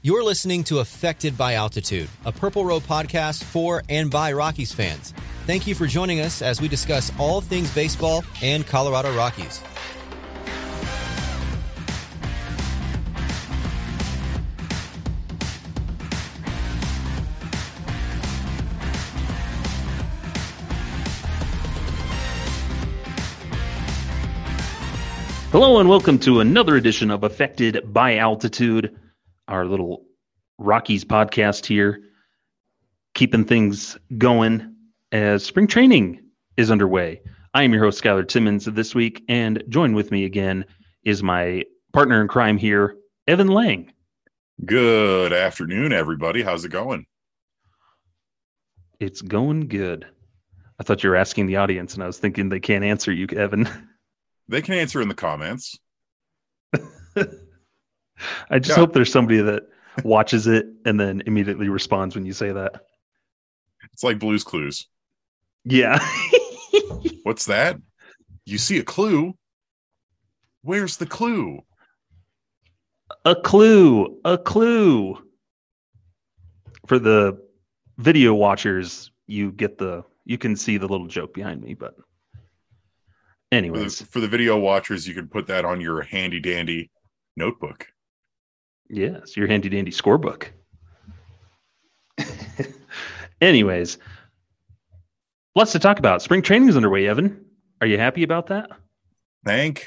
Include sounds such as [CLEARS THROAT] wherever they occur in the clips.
You're listening to Affected by Altitude, a Purple Row podcast for and by Rockies fans. Thank you for joining us as we discuss all things baseball and Colorado Rockies. Hello and welcome to another edition of Affected by Altitude, our little Rockies podcast here, keeping things going as spring training is underway. I am your host, Skylar Timmons, this week, and join with me again is my partner in crime here, Evan Lang. Good afternoon, everybody. How's it going? It's going good. I thought you were asking the audience, and I was thinking they can't answer you, Evan. They can answer in the comments. [LAUGHS] [LAUGHS] I just Yeah. hope there's somebody that watches it and then immediately responds when you say that. It's like Blues Clues. Yeah. [LAUGHS] What's that? You see a clue. Where's the clue? a clue, a clue. For the video watchers, you get the you can see the little joke behind me, but For the, anyways, for the video watchers, you can put that on your handy dandy notebook. Yes, your handy dandy scorebook. [LAUGHS] anyways, lots to talk about. Spring training is underway, Evan. Are you happy about that? Thank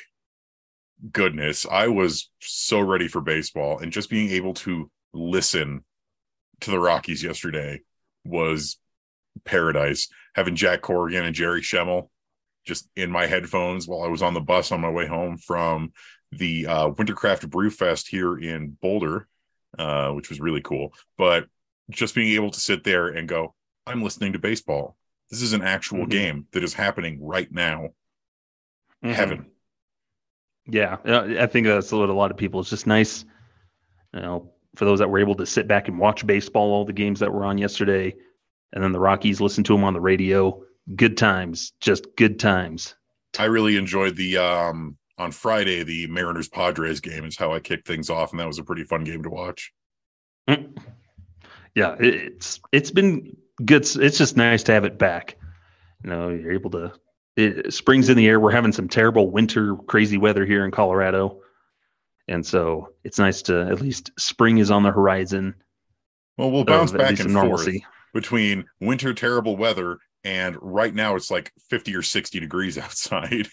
goodness. I was so ready for baseball, and just being able to listen to the Rockies yesterday was paradise. Having Jack Corrigan and Jerry Schemmel just in my headphones while I was on the bus on my way home from the uh, Wintercraft Brew Fest here in Boulder, uh, which was really cool. But just being able to sit there and go, I'm listening to baseball. This is an actual Mhm. game that is happening right now. Mhm. Heaven. Yeah, I think that's what a lot of people. It's just nice, you know, for those that were able to sit back and watch baseball, all the games that were on yesterday, and then the Rockies listen to them on the radio. Good times, just good times. I really enjoyed the um on Friday the Mariners Padres game is how I kicked things off, and that was a pretty fun game to watch. Mm. Yeah, it- it's it's been good. It's just nice to have it back. You know, you're able to. It, spring's in the air. We're having some terrible winter, crazy weather here in Colorado, and so it's nice to at least spring is on the horizon. Well, we'll bounce back and some forth between winter terrible weather and right now it's like 50 or 60 degrees [LAUGHS] outside,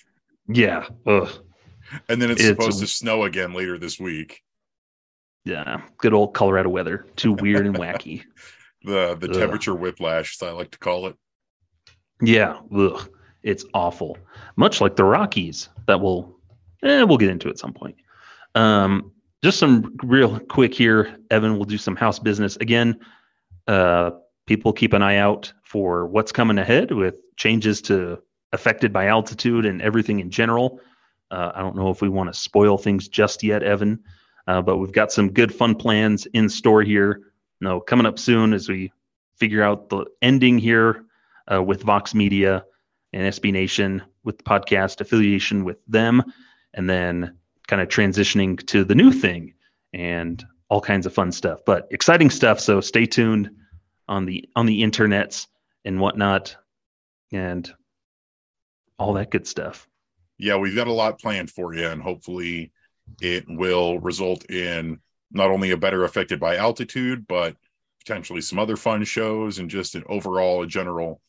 Yeah. Ugh. And then it's, It's- supposed to snow again later this week. Yeah. Good old Colorado weather. Too weird and wacky. [LAUGHS] The the Ugh. temperature whiplash, as I like to call it. Yeah. Ugh. It's awful. Much like the Rockies that will eh, we'll get into at some point. Um, just some real quick here. Evan We'll do some house business again. Uh, people keep an eye out for what's coming ahead with changes to affected by altitude and everything in general. Uh, I don't know if we want to spoil things just yet, Evan. Uh, but we've got some good fun plans in store here. You know, coming up soon as we figure out the ending here uh, with Vox Media and SB Nation with the podcast affiliation with them, and then kind of transitioning to the new thing and all kinds of fun stuff. But exciting stuff. So stay tuned on the on the internets and whatnot, and all that good stuff. Yeah, we've got a lot planned for you, and hopefully, it will result in not only a better affected by altitude, but potentially some other fun shows and just an overall a general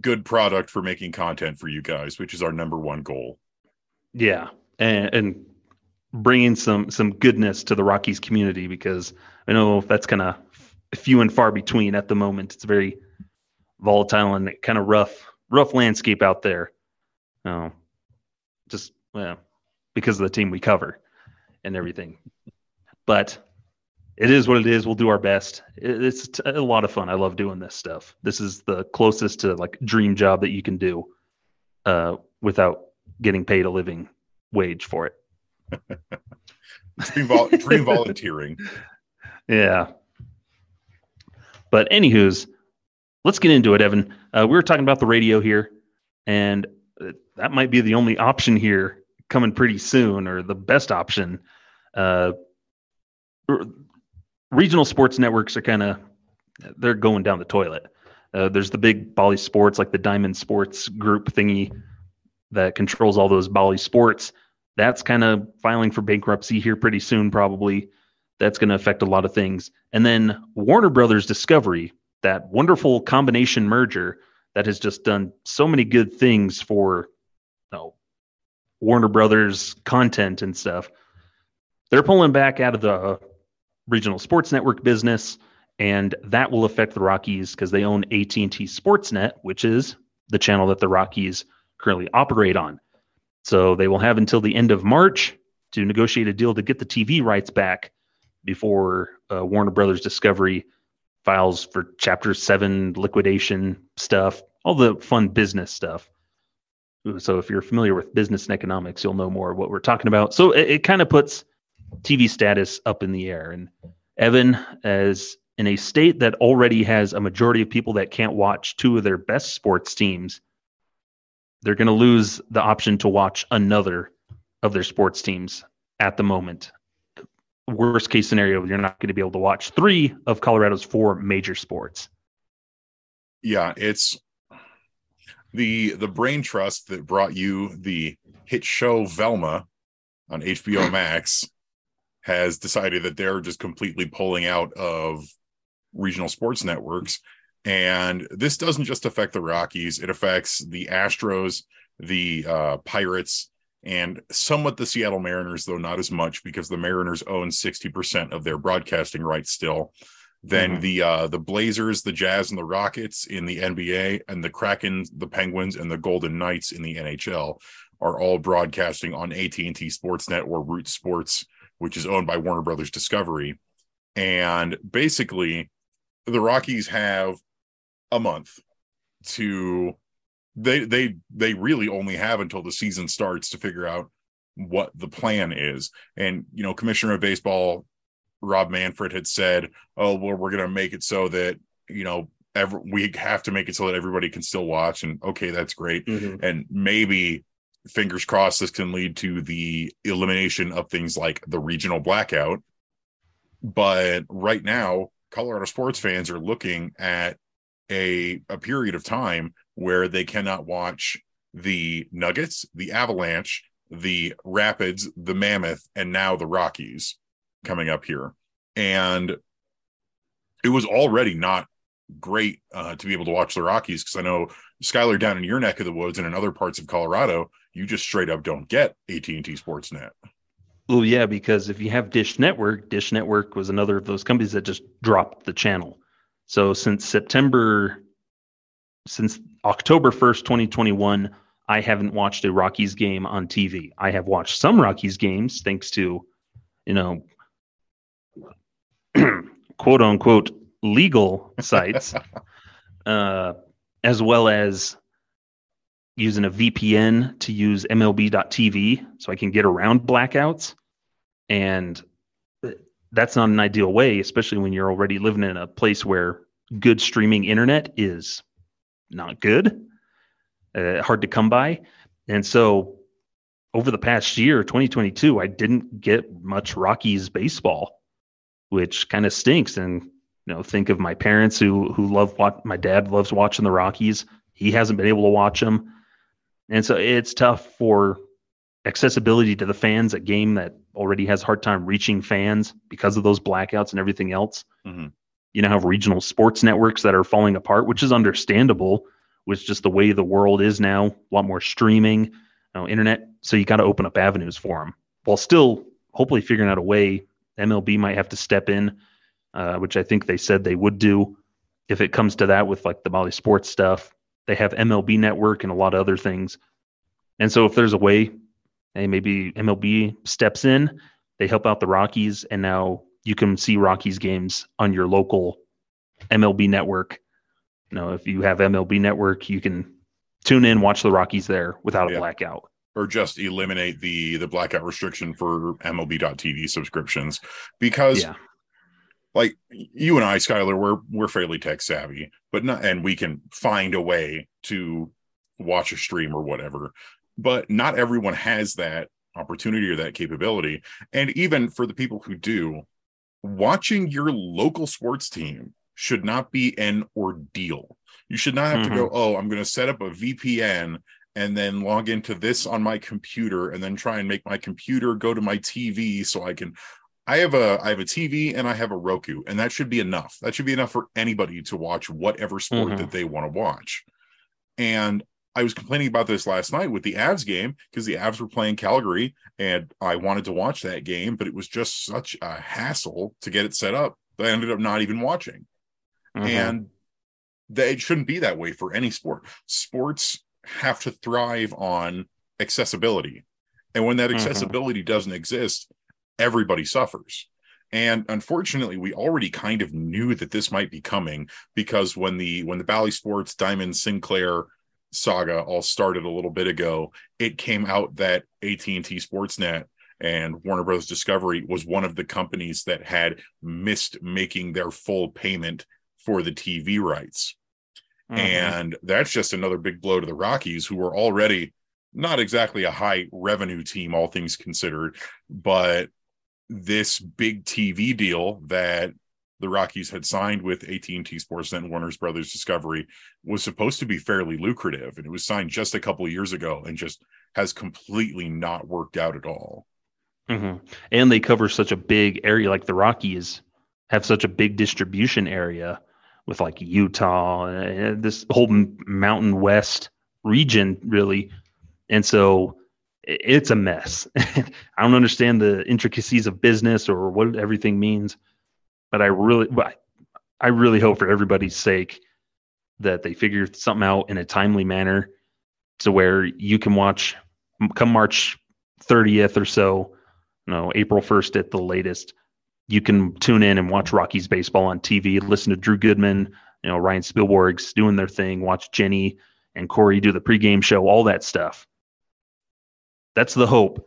good product for making content for you guys, which is our number one goal. Yeah, and, and bringing some some goodness to the Rockies community because I know that's kind of few and far between at the moment. It's very volatile and kind of rough rough landscape out there. Oh, just well, because of the team we cover and everything. But it is what it is. We'll do our best. It's a lot of fun. I love doing this stuff. This is the closest to like dream job that you can do uh, without getting paid a living wage for it. [LAUGHS] dream, vol- dream volunteering. [LAUGHS] Yeah. But anywho's, let's get into it, Evan. Uh, we were talking about the radio here, and that might be the only option here coming pretty soon, or the best option. Uh, regional sports networks are kind of they're going down the toilet. Uh, there's the big Bally Sports, like the Diamond Sports Group thingy that controls all those Bally Sports. That's kind of filing for bankruptcy here pretty soon, probably. That's going to affect a lot of things. And then Warner Brothers Discovery, that wonderful combination merger that has just done so many good things for you know, Warner Brothers content and stuff. They're pulling back out of the regional sports network business, and that will affect the Rockies because they own AT&T Sportsnet, which is the channel that the Rockies currently operate on. So they will have until the end of March to negotiate a deal to get the TV rights back before uh, Warner Brothers Discovery files for Chapter 7 liquidation stuff, all the fun business stuff. So if you're familiar with business and economics, you'll know more what we're talking about. So it, it kind of puts TV status up in the air. And Evan, as in a state that already has a majority of people that can't watch two of their best sports teams, they're going to lose the option to watch another of their sports teams at the moment. Worst case scenario, you're not going to be able to watch three of Colorado's four major sports. Yeah, it's the the brain trust that brought you the hit show Velma on HBO [CLEARS THROAT] Max has decided that they're just completely pulling out of regional sports networks. And this doesn't just affect the Rockies, it affects the Astros, the uh, Pirates, and somewhat the Seattle Mariners, though not as much because the Mariners own 60% of their broadcasting rights still. Then mm-hmm. the uh, the Blazers, the Jazz, and the Rockets in the NBA, and the Kraken, the Penguins, and the Golden Knights in the NHL are all broadcasting on AT&T Sportsnet or Root Sports which is owned by Warner Brothers Discovery. And basically, the Rockies have a month to they they they really only have until the season starts to figure out what the plan is. And you know, Commissioner of Baseball Rob Manfred had said, "Oh, well, we're going to make it so that you know every, we have to make it so that everybody can still watch." And okay, that's great. Mm-hmm. And maybe fingers crossed this can lead to the elimination of things like the regional blackout. But right now, Colorado sports fans are looking at a, a period of time where they cannot watch the Nuggets, the Avalanche, the Rapids, the Mammoth, and now the Rockies coming up here. And it was already not great uh, to be able to watch the Rockies because I know Skylar down in your neck of the woods and in other parts of Colorado, you just straight up don't get AT&T Sportsnet. Well, yeah, because if you have Dish Network, Dish Network was another of those companies that just dropped the channel. So since September, since October 1st, 2021, I haven't watched a Rockies game on TV. I have watched some Rockies games thanks to, you know, [CLEARS THROAT] quote unquote legal sites, [LAUGHS] uh, as well as using a VPN to use MLB.TV so I can get around blackouts. And that's not an ideal way, especially when you're already living in a place where good streaming internet is not good, uh, hard to come by. And so over the past year, 2022, I didn't get much Rockies baseball, which kind of stinks. And you know, think of my parents who who love what my dad loves watching the Rockies. He hasn't been able to watch them, and so it's tough for accessibility to the fans. A game that already has a hard time reaching fans because of those blackouts and everything else. Mm-hmm. You now have regional sports networks that are falling apart, which is understandable with just the way the world is now. A lot more streaming, you know, internet. So you got to open up avenues for them while still hopefully figuring out a way. MLB might have to step in uh, which I think they said they would do if it comes to that with like the Bally Sports stuff. They have MLB Network and a lot of other things. And so if there's a way, hey, maybe MLB steps in, they help out the Rockies, and now you can see Rockies games on your local MLB network. You know, if you have MLB network, you can tune in, watch the Rockies there without a yeah. blackout. Or just eliminate the the blackout restriction for MLB.TV subscriptions because yeah like you and I, Skylar, we're we're fairly tech savvy, but not, and we can find a way to watch a stream or whatever. But not everyone has that opportunity or that capability. And even for the people who do, watching your local sports team should not be an ordeal. You should not have mm-hmm. to go, mm-hmm. oh, I'm going to set up a VPN and then log into this on my computer and then try and make my computer go to my TV so I can I have a I have a TV and I have a Roku, and that should be enough. That should be enough for anybody to watch whatever sport mm-hmm. that they want to watch. And I was complaining about this last night with the Avs game because the Avs were playing Calgary, and I wanted to watch that game, but it was just such a hassle to get it set up that I ended up not even watching. Mm-hmm. And that it shouldn't be that way for any sport. Sports have to thrive on accessibility. And when that mm-hmm. accessibility mm-hmm. doesn't exist, everybody suffers. And unfortunately, we already kind of knew that this might be coming because when the when the Bally Sports Diamond Sinclair saga all started a little bit ago, it came out that AT&T Sportsnet and Warner Bros. Discovery was one of the companies that had missed making their full payment for the TV rights. Mm-hmm. And that's just another big blow to the Rockies, who were already not exactly a high revenue team, all things considered, but this big TV deal that the Rockies had signed with AT&T Sportsnet and Warner's Brothers Discovery was supposed to be fairly lucrative and it was signed just a couple years ago and just has completely not worked out at all. Mm-hmm. And they cover such a big area like the Rockies have such a big distribution area with like Utah and this whole mountain west region really. And so it's a mess. [LAUGHS] I don't understand the intricacies of business or what everything means, but I really, I really hope for everybody's sake that they figure something out in a timely manner to where you can watch come March 30th or so, know, April 1st at the latest. You can tune in and watch Rockies baseball on TV, listen to Drew Goodman, you know, Ryan Spilborghs doing their thing, watch Jenny and Corey do the pregame show, all that stuff that's the hope.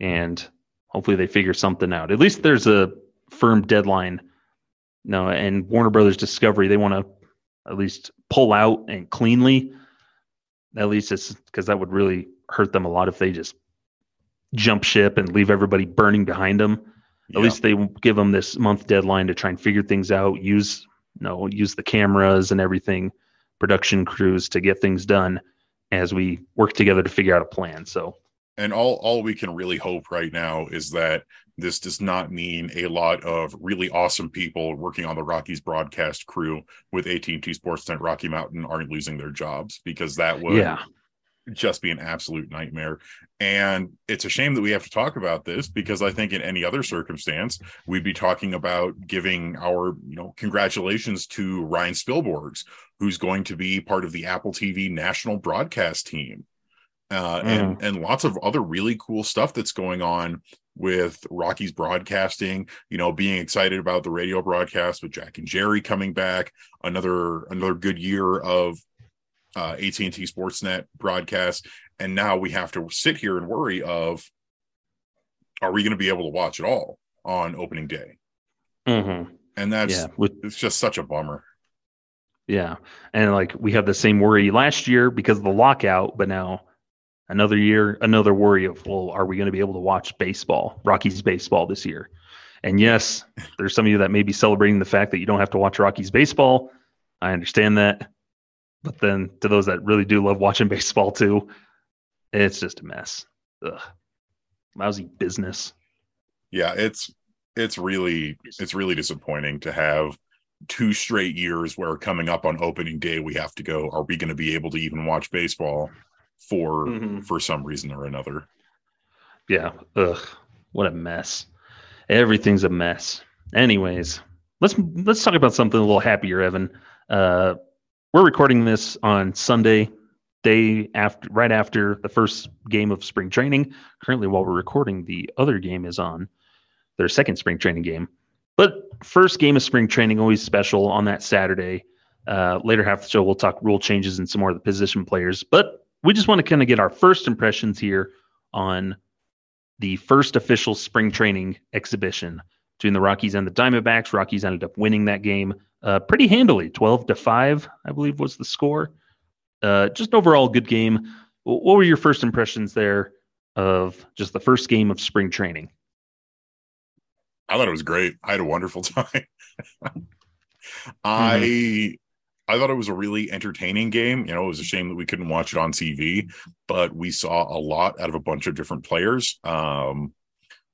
And hopefully they figure something out. At least there's a firm deadline. No, and Warner Brothers Discovery, they want to at least pull out and cleanly. At least it's because that would really hurt them a lot if they just jump ship and leave everybody burning behind them. Yeah. At least they give them this month deadline to try and figure things out. Use you know use the cameras and everything, production crews to get things done as we work together to figure out a plan. So and all all we can really hope right now is that this does not mean a lot of really awesome people working on the Rockies broadcast crew with AT&T Sportsnet Rocky Mountain aren't losing their jobs because that would yeah. just be an absolute nightmare. And it's a shame that we have to talk about this because I think in any other circumstance we'd be talking about giving our you know congratulations to Ryan Spilborghs who's going to be part of the Apple TV national broadcast team uh, mm. and and lots of other really cool stuff that's going on with Rockies broadcasting. You know, being excited about the radio broadcast with Jack and Jerry coming back. Another another good year of uh, AT&T Sportsnet broadcast, and now we have to sit here and worry of are we going to be able to watch it all on opening day? Mm-hmm. And that's Yeah, it's just such a bummer. Yeah. And like we have the same worry last year because of the lockout, but now another year, another worry of, well, are we going to be able to watch baseball, Rockies baseball this year? And yes, there's some of you that may be celebrating the fact that you don't have to watch Rockies baseball. I understand that. But then to those that really do love watching [LAUGHS] baseball too, it's just a mess. Ugh. Lousy business. Yeah, it's it's really it's really disappointing to have two straight years where coming up on opening day we have to go are we going to be able to even watch baseball for Mhm. for some reason or another Yeah. Ugh. What a mess. Everything's a mess. Anyways, let's let's talk about something a little happier, Evan. Uh, we're recording this on Sunday, day after, right after the first game of spring training. Currently, while we're recording, the other game is on their second spring training game. But first game of spring training always special on that Saturday. Uh, later half of the show, we'll talk rule changes and some more of the position players. But we just want to kind of get our first impressions here on the first official spring training exhibition between the Rockies and the Diamondbacks. Rockies ended up winning that game uh, pretty handily, 12 to 5, I believe was the score. Uh, just overall good game. What were your first impressions there of just the first game of spring training? i thought it was great i had a wonderful [LAUGHS] time i i thought it was a really entertaining game you know it was a shame that we couldn't watch it on tv but we saw a lot out of a bunch of different players um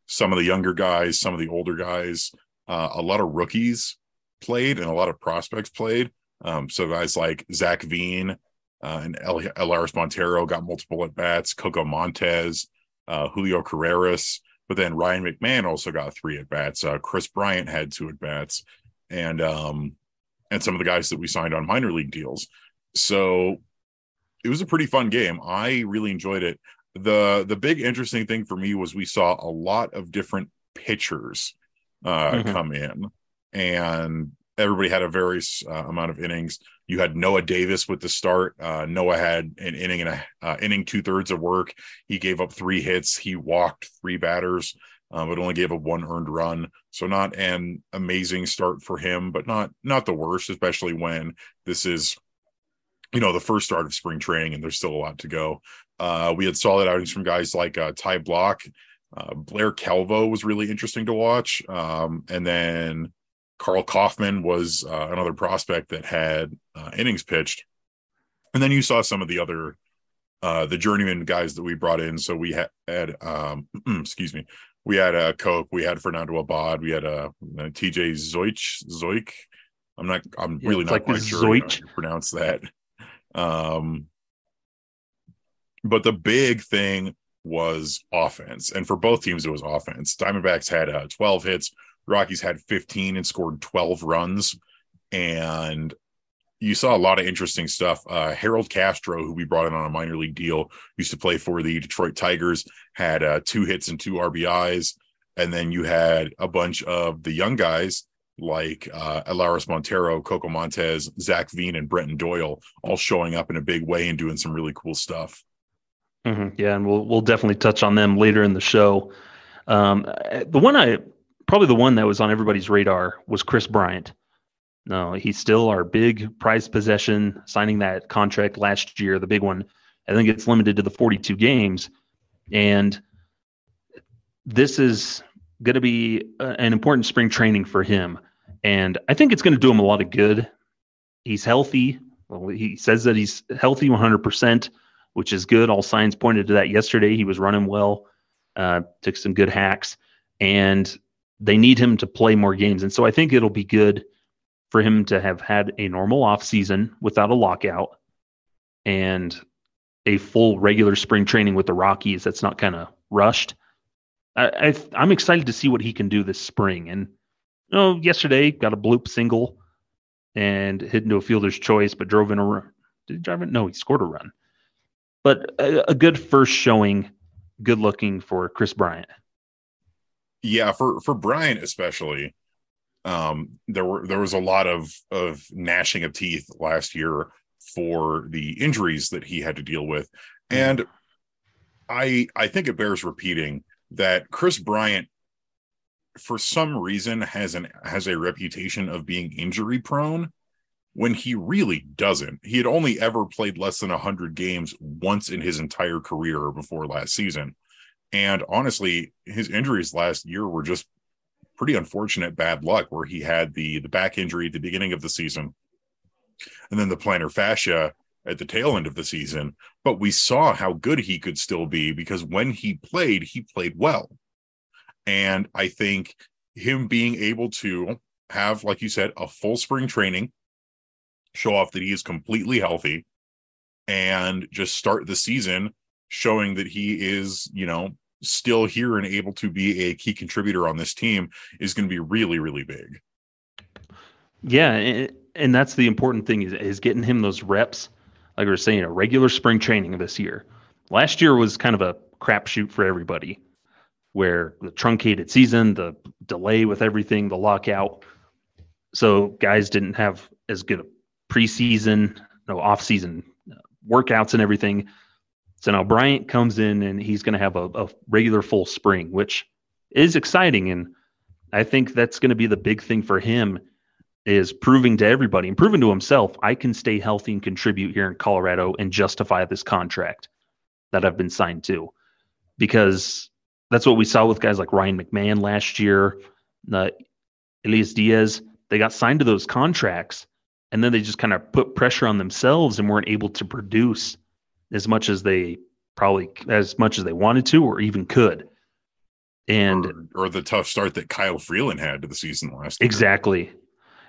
some of the younger guys some of the older guys uh, a lot of rookies played and a lot of prospects played um so guys like zac veen uh, and El- Elehuris Montero got multiple at bats. Coco Montes, uh, Julio Carreras, but then Ryan McMahon also got three at bats. Uh, Kris Bryant had two at bats, and um, and some of the guys that we signed on minor league deals. So it was a pretty fun game. I really enjoyed it. the The big interesting thing for me was we saw a lot of different pitchers uh, Mhm. come in, and everybody had a various uh, amount of innings. You had Noah Davis with the start. Uh, Noah had an inning and a uh, inning, two thirds of work. He gave up three hits. He walked three batters, uh, but only gave up one earned run. So not an amazing start for him, but not not the worst, especially when this is, you know, the first start of spring training and there's still a lot to go. Uh, we had solid outings from guys like uh, Ty Blach. Uh, Blair Calvo was really interesting to watch. Um, and then Karl Kauffmann was uh, another prospect that had uh, innings pitched. And then you saw some of the other uh, the journeyman guys that we brought in. So we had, had um, [CLEARS THROAT] excuse me, we had uh, Coke, we had Fernando Abad, we had uh, TJ Zoich Zoik. I'm not, I'm Yeah, really not like quite sure how to pronounce that. Um, but the big thing was offense, and for both teams, it was offense. Diamondbacks had uh, 12 hits, Rockies had 15 and scored 12 runs, and you saw a lot of interesting stuff. Uh, Harold Castro, who we brought in on a minor league deal, used to play for the Detroit Tigers, had uh, two hits and two RBIs. And then you had a bunch of the young guys like uh, Elehuris Montero, Coco Montes, Zac Veen, and Brenton Doyle all showing up in a big way and doing some really cool stuff. hmm Yeah, and we'll we'll definitely touch on them later in the show. Um, the one I probably the one that was on everybody's radar was Kris Bryant. No, he's still our big prize possession, signing that contract last year, the big one. I think it's limited to the 42 games, and this is going to be uh, an important spring training for him. And I think it's going to do him a lot of good. He's healthy. Well, he says that he's healthy 100% which is good. All signs pointed to that yesterday. He was running well, uh, took some good hacks, and they need him to play more games. And so I think it'll be good for him to have had a normal offseason without a lockout and a full regular spring training with the Rockies that's not kind of rushed. I, I'm excited to see what he can do this spring. And you know, yesterday got a bloop single and hit into a fielder's choice, but drove in a run. Did he drive it? No, he scored a run but a, a good first showing, good looking for Kris Bryant. Yeah, for for Bryant especially, um, there were there was a lot of of gnashing of teeth last year for the injuries that he had to deal with, and I I think it bears repeating that Kris Bryant for some reason has an has a reputation of being injury prone when he really doesn't. He had only ever played less than 100 games once in his entire career before last season. And honestly, his injuries last year were just pretty unfortunate bad luck where he had the the back injury at the beginning of the season and then the plantar fascia at the tail end of the season. But we saw how good he could still be because when he played he played well. And i think him being able to have like you said a full spring training show off that he is completely healthy and just start the season showing that he is you know still here and able to be a key contributor on this team is going to be really, really big. Yeah, and that's the important thing is, is getting him those reps. Like we were saying, a regular spring training this year. Last year was kind of a crapshoot for everybody, where the truncated season, the delay with everything, the lockout. So guys didn't have as good a preseason, no off-season uh, workouts and everything. So now Bryant comes in and he's going to have a, a, regular full spring, which is exciting. And I think that's going to be the big thing for him is proving to everybody and proving to himself, I can stay healthy and contribute here in Colorado and justify this contract that I've been signed to. Because that's what we saw with guys like Ryan McMahon last year, uh, Elias Diaz. They got signed to those contracts and then they just kind of put pressure on themselves and weren't able to produce – as much as they probably as much as they wanted to or even could. And or, or the tough start that Kyle Freeland had to the season last year. Exactly.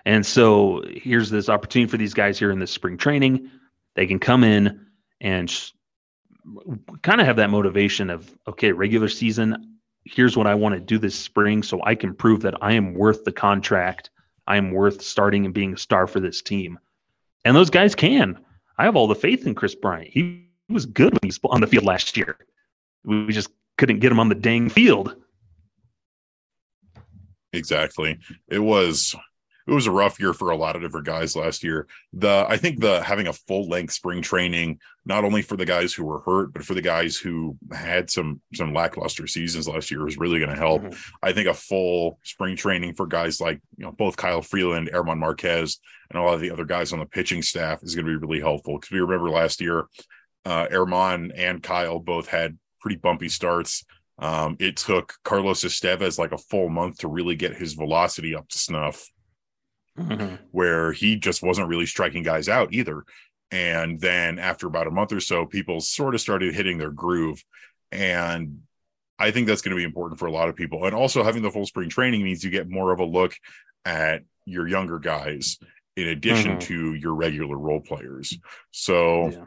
And so here's this opportunity for these guys here in this spring training. They can come in and sh- kind of have that motivation of okay, regular season, here's what I want to do this spring so I can prove that I am worth the contract. I am worth starting and being a star for this team. And those guys can. I have all the faith in Kris Bryant. He was good when he was on the field last year. We just couldn't get him on the dang field. Exactly. It was it was a rough year for a lot of different guys last year. The I think the having a full length spring training, not only for the guys who were hurt, but for the guys who had some some lackluster seasons last year, is really going to help. Mm-hmm. I think a full spring training for guys like you know both Kyle Freeland, German Marquez, and a lot of the other guys on the pitching staff is going to be really helpful because we remember last year uh, German and Kyle both had pretty bumpy starts. Um, it took Carlos Estevez like a full month to really get his velocity up to snuff, mm-hmm. where he just wasn't really striking guys out either. And then after about a month or so, people sort of started hitting their groove. And I think that's going to be important for a lot of people. And also having the full spring training means you get more of a look at your younger guys in addition mm-hmm. to your regular role players. So yeah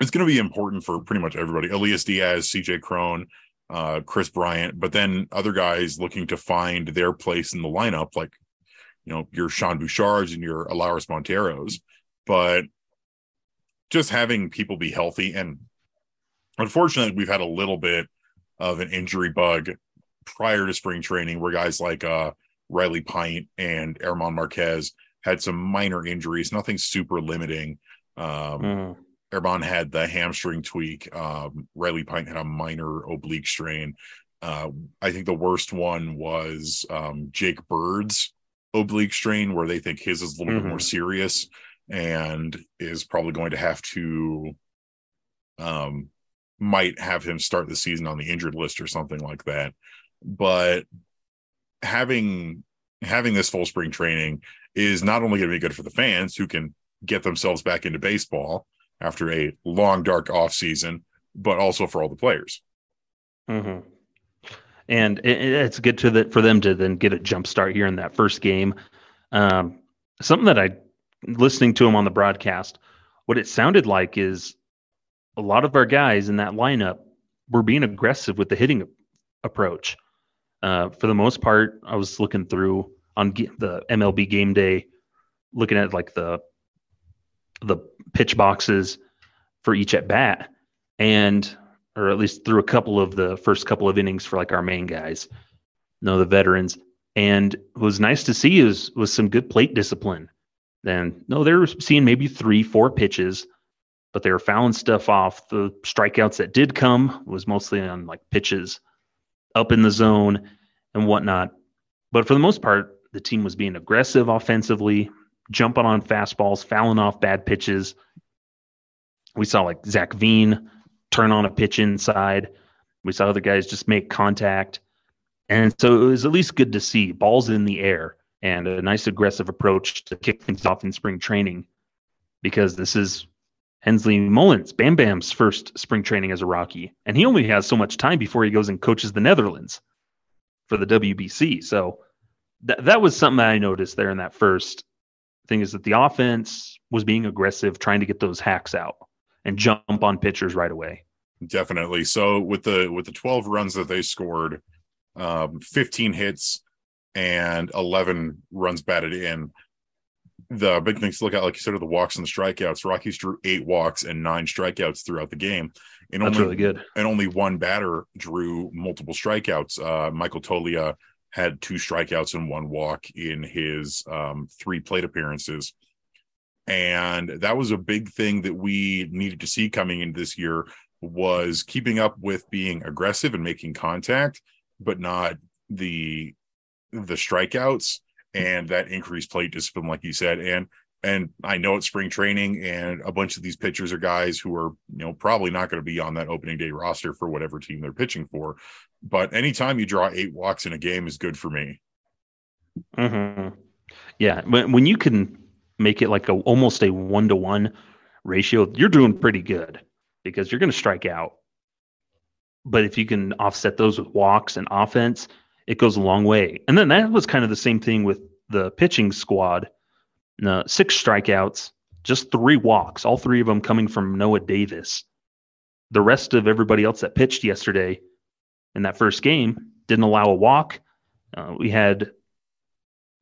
it's going to be important for pretty much everybody. Elias Diaz, CJ Cron, uh, Kris Bryant, but then other guys looking to find their place in the lineup, like you know your Sean Bouchards and your Elehuris Monteros. But just having people be healthy, and unfortunately, we've had a little bit of an injury bug prior to spring training, where guys like uh, Riley Pint and German Marquez had some minor injuries, nothing super limiting. Um, mm German had the hamstring tweak. Um, Riley Pint had a minor oblique strain. Uh, I think the worst one was um, Jake Bird's oblique strain, where they think his is a little mm-hmm. bit more mm-hmm. serious and is probably going to have to, um, might have him start the season on the injured list or something like that. But having having this full spring training is not only going to be good for the fans who can get themselves back into baseball after a long, dark off season, but also for all the players. Mm-hmm. And it, it's good to the, for them to then get a jump start here in that first game. Um, something that I, listening to him on the broadcast, what it sounded like is a lot of our guys in that lineup were being aggressive with the hitting approach. Uh, for the most part, I was looking through on the MLB game day, looking at like the the pitch boxes for each at bat, and or at least through a couple of the first couple of innings for like our main guys, no the veterans. And it was nice to see is was some good plate discipline. Then no, they were seeing maybe three, four pitches, but they were fouling stuff off. The strikeouts that did come was mostly on like pitches up in the zone. and whatnot. But for the most part, the team was being aggressive offensively, jumping on fastballs, fouling off bad pitches. We saw like Zac Veen turn on a pitch inside. We saw other guys just make contact. And so it was at least good to see balls in the air and a nice aggressive approach to kick things off in spring training because this is Hensley Meulens, Bam Bam's first spring training as a Rocky. And he only has so much time before he goes and coaches the Netherlands for the WBC. So that that was something I noticed there in that first thing is that the offense was being aggressive, trying to get those hacks out and jump on pitchers right away. Definitely. So with the with the 12 runs that they scored, um, 15 hits and 11 runs batted in. The big things to look at, like you said, are the walks and the strikeouts. Rockies drew eight walks and nine strikeouts throughout the game. And That's only, really good. And only one batter drew multiple strikeouts. Uh, Michael Toglia had two strikeouts and one walk in his um, three plate appearances. And that was a big thing that we needed to see coming into this year was keeping up with being aggressive and making contact, but not the the strikeouts and that increased plate discipline, like you said. And and I know it's spring training, and a bunch of these pitchers are guys who are, you know, probably not going to be on that opening day roster for whatever team they're pitching for. But anytime you draw eight walks in a game is good for me. Mm-hmm. Yeah, when when you can make it like a almost a one to one ratio, you're doing pretty good because you're going to strike out. But if you can offset those with walks and offense, it goes a long way. And then that was kind of the same thing with the pitching squad. Six strikeouts, just three walks, all three of them coming from Noah Davis. The rest of everybody else that pitched yesterday in that first game didn't allow a walk. Uh, we had,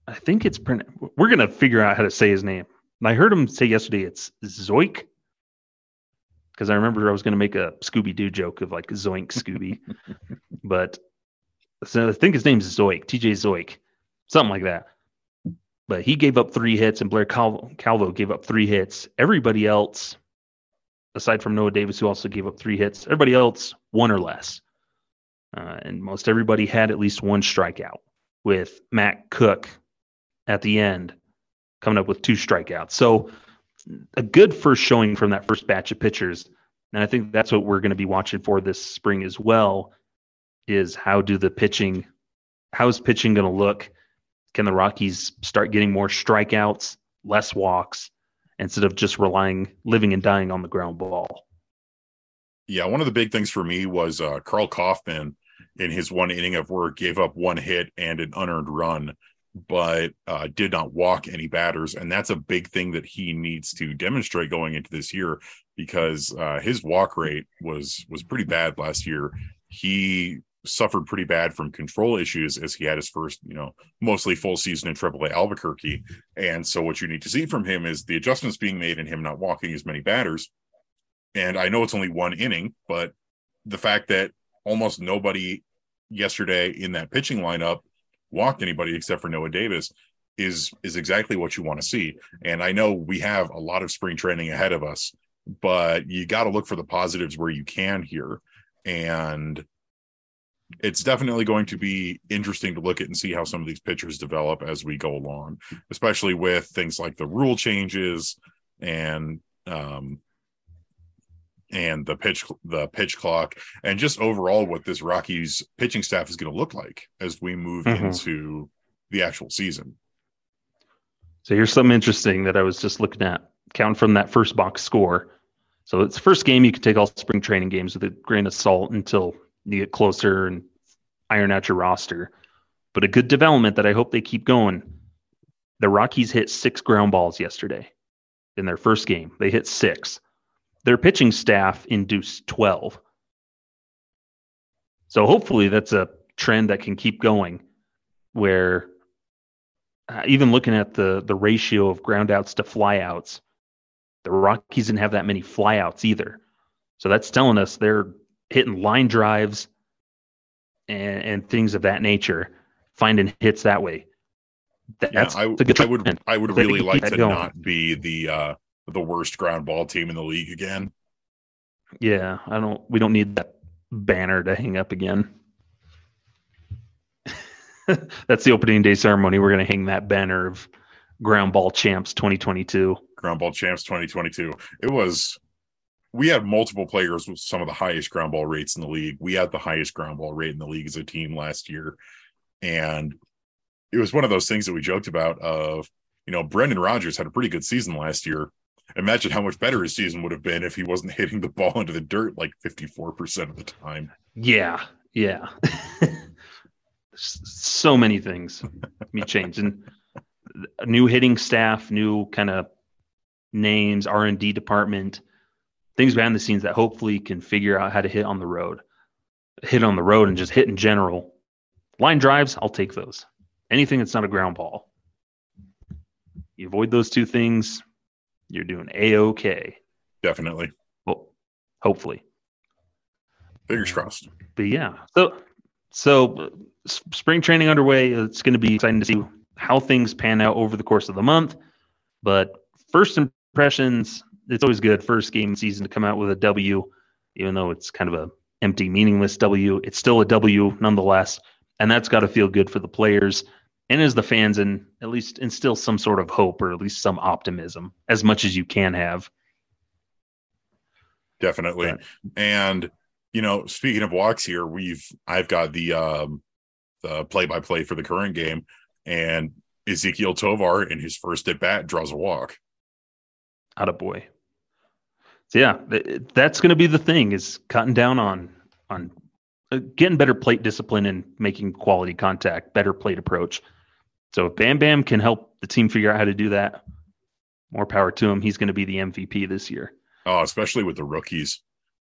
I think it's, we're going to figure out how to say his name. I heard him say yesterday it's Zoik because I remember I was going to make a Scooby Doo joke of like Zoink Scooby, [LAUGHS] but so I think his name's Zoik, TJ Zoik, something like that. But he gave up three hits, and Blair Calvo, Calvo gave up three hits. Everybody else, aside from Noah Davis, who also gave up three hits, everybody else one or less. Uh, and most everybody had at least one strikeout, with Matt Cook at the end coming up with two strikeouts. So a good first showing from that first batch of pitchers. And I think that's what we're going to be watching for this spring as well is how do the pitching how's pitching going to look? Can the Rockies start getting more strikeouts, less walks instead of just relying living and dying on the ground ball? Yeah, one of the big things for me was uh, Karl Kauffmann in his one inning of work gave up one hit and an unearned run but uh, did not walk any batters. And that's a big thing that he needs to demonstrate going into this year because uh, his walk rate was was pretty bad last year. He suffered pretty bad from control issues as he had his first, you know, mostly full season in AAA Albuquerque. And so what you need to see from him is the adjustments being made and him not walking as many batters. And I know it's only one inning, but the fact that almost nobody yesterday in that pitching lineup walked anybody except for Noah Davis is is exactly what you want to see. And I know we have a lot of spring training ahead of us, but you got to look for the positives where you can here. And it's definitely going to be interesting to look at and see how some of these pitchers develop as we go along, especially with things like the rule changes and um, and the pitch the pitch clock and just overall what this Rockies pitching staff is going to look like as we move mm-hmm. into the actual season. So here's something interesting that I was just looking at. Count from that first box score. So it's the first game you can take all spring training games with a grain of salt until you get closer and iron out your roster. But a good development that I hope they keep going. The Rockies hit six ground balls yesterday in their first game. They hit six. Their pitching staff induced 12. So hopefully that's a trend that can keep going where uh, even looking at the the ratio of groundouts to flyouts, the Rockies didn't have that many flyouts either. So that's telling us they're hitting line drives and, and things of that nature, finding hits that way. That's yeah, I, I would I would really like to going. not be the uh, the worst ground ball team in the league again. Yeah, I don't. We don't need that banner to hang up again. [LAUGHS] That's the opening day ceremony. We're going to hang that banner of ground ball champs 2022. Ground ball champs 2022. It was we had multiple players with some of the highest ground ball rates in the league. We had the highest ground ball rate in the league as a team last year. And it was one of those things that we joked about of, you know, Brendan Rodgers had a pretty good season last year. Imagine how much better his season would have been if he wasn't hitting the ball into the dirt like 54% of the time. Yeah. Yeah. [LAUGHS] so many things me changing new hitting staff new kind of names r&d department things behind the scenes that hopefully can figure out how to hit on the road hit on the road and just hit in general line drives i'll take those anything that's not a ground ball you avoid those two things you're doing a-ok definitely well hopefully fingers crossed but yeah so so spring training underway. It's going to be exciting to see how things pan out over the course of the month. But first impressions, it's always good first game season to come out with a W, even though it's kind of a empty, meaningless W. It's still a W nonetheless, and that's got to feel good for the players and as the fans, and at least instill some sort of hope or at least some optimism as much as you can have. Definitely, but, and you know, speaking of walks here, we've I've got the um the play by play for the current game, and Ezequiel Tovar in his first at bat draws a walk. Out of boy. So yeah, that's going to be the thing is cutting down on on uh, getting better plate discipline and making quality contact, better plate approach. So if Bam Bam can help the team figure out how to do that, more power to him. He's going to be the MVP this year. Oh, especially with the rookies.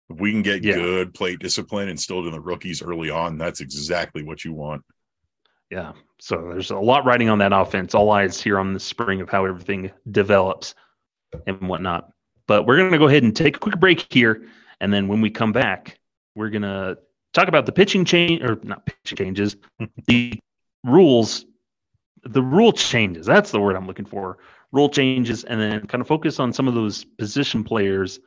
If we can get yeah. good plate discipline instilled in the rookies early on, that's exactly what you want. Yeah. So there's a lot riding on that offense. All eyes here on the spring of how everything develops and whatnot. But we're going to go ahead and take a quick break here. And then when we come back, we're going to talk about the pitching change or not pitching changes, [LAUGHS] the rules, the rule changes. That's the word I'm looking for. Rule changes, and then kind of focus on some of those position players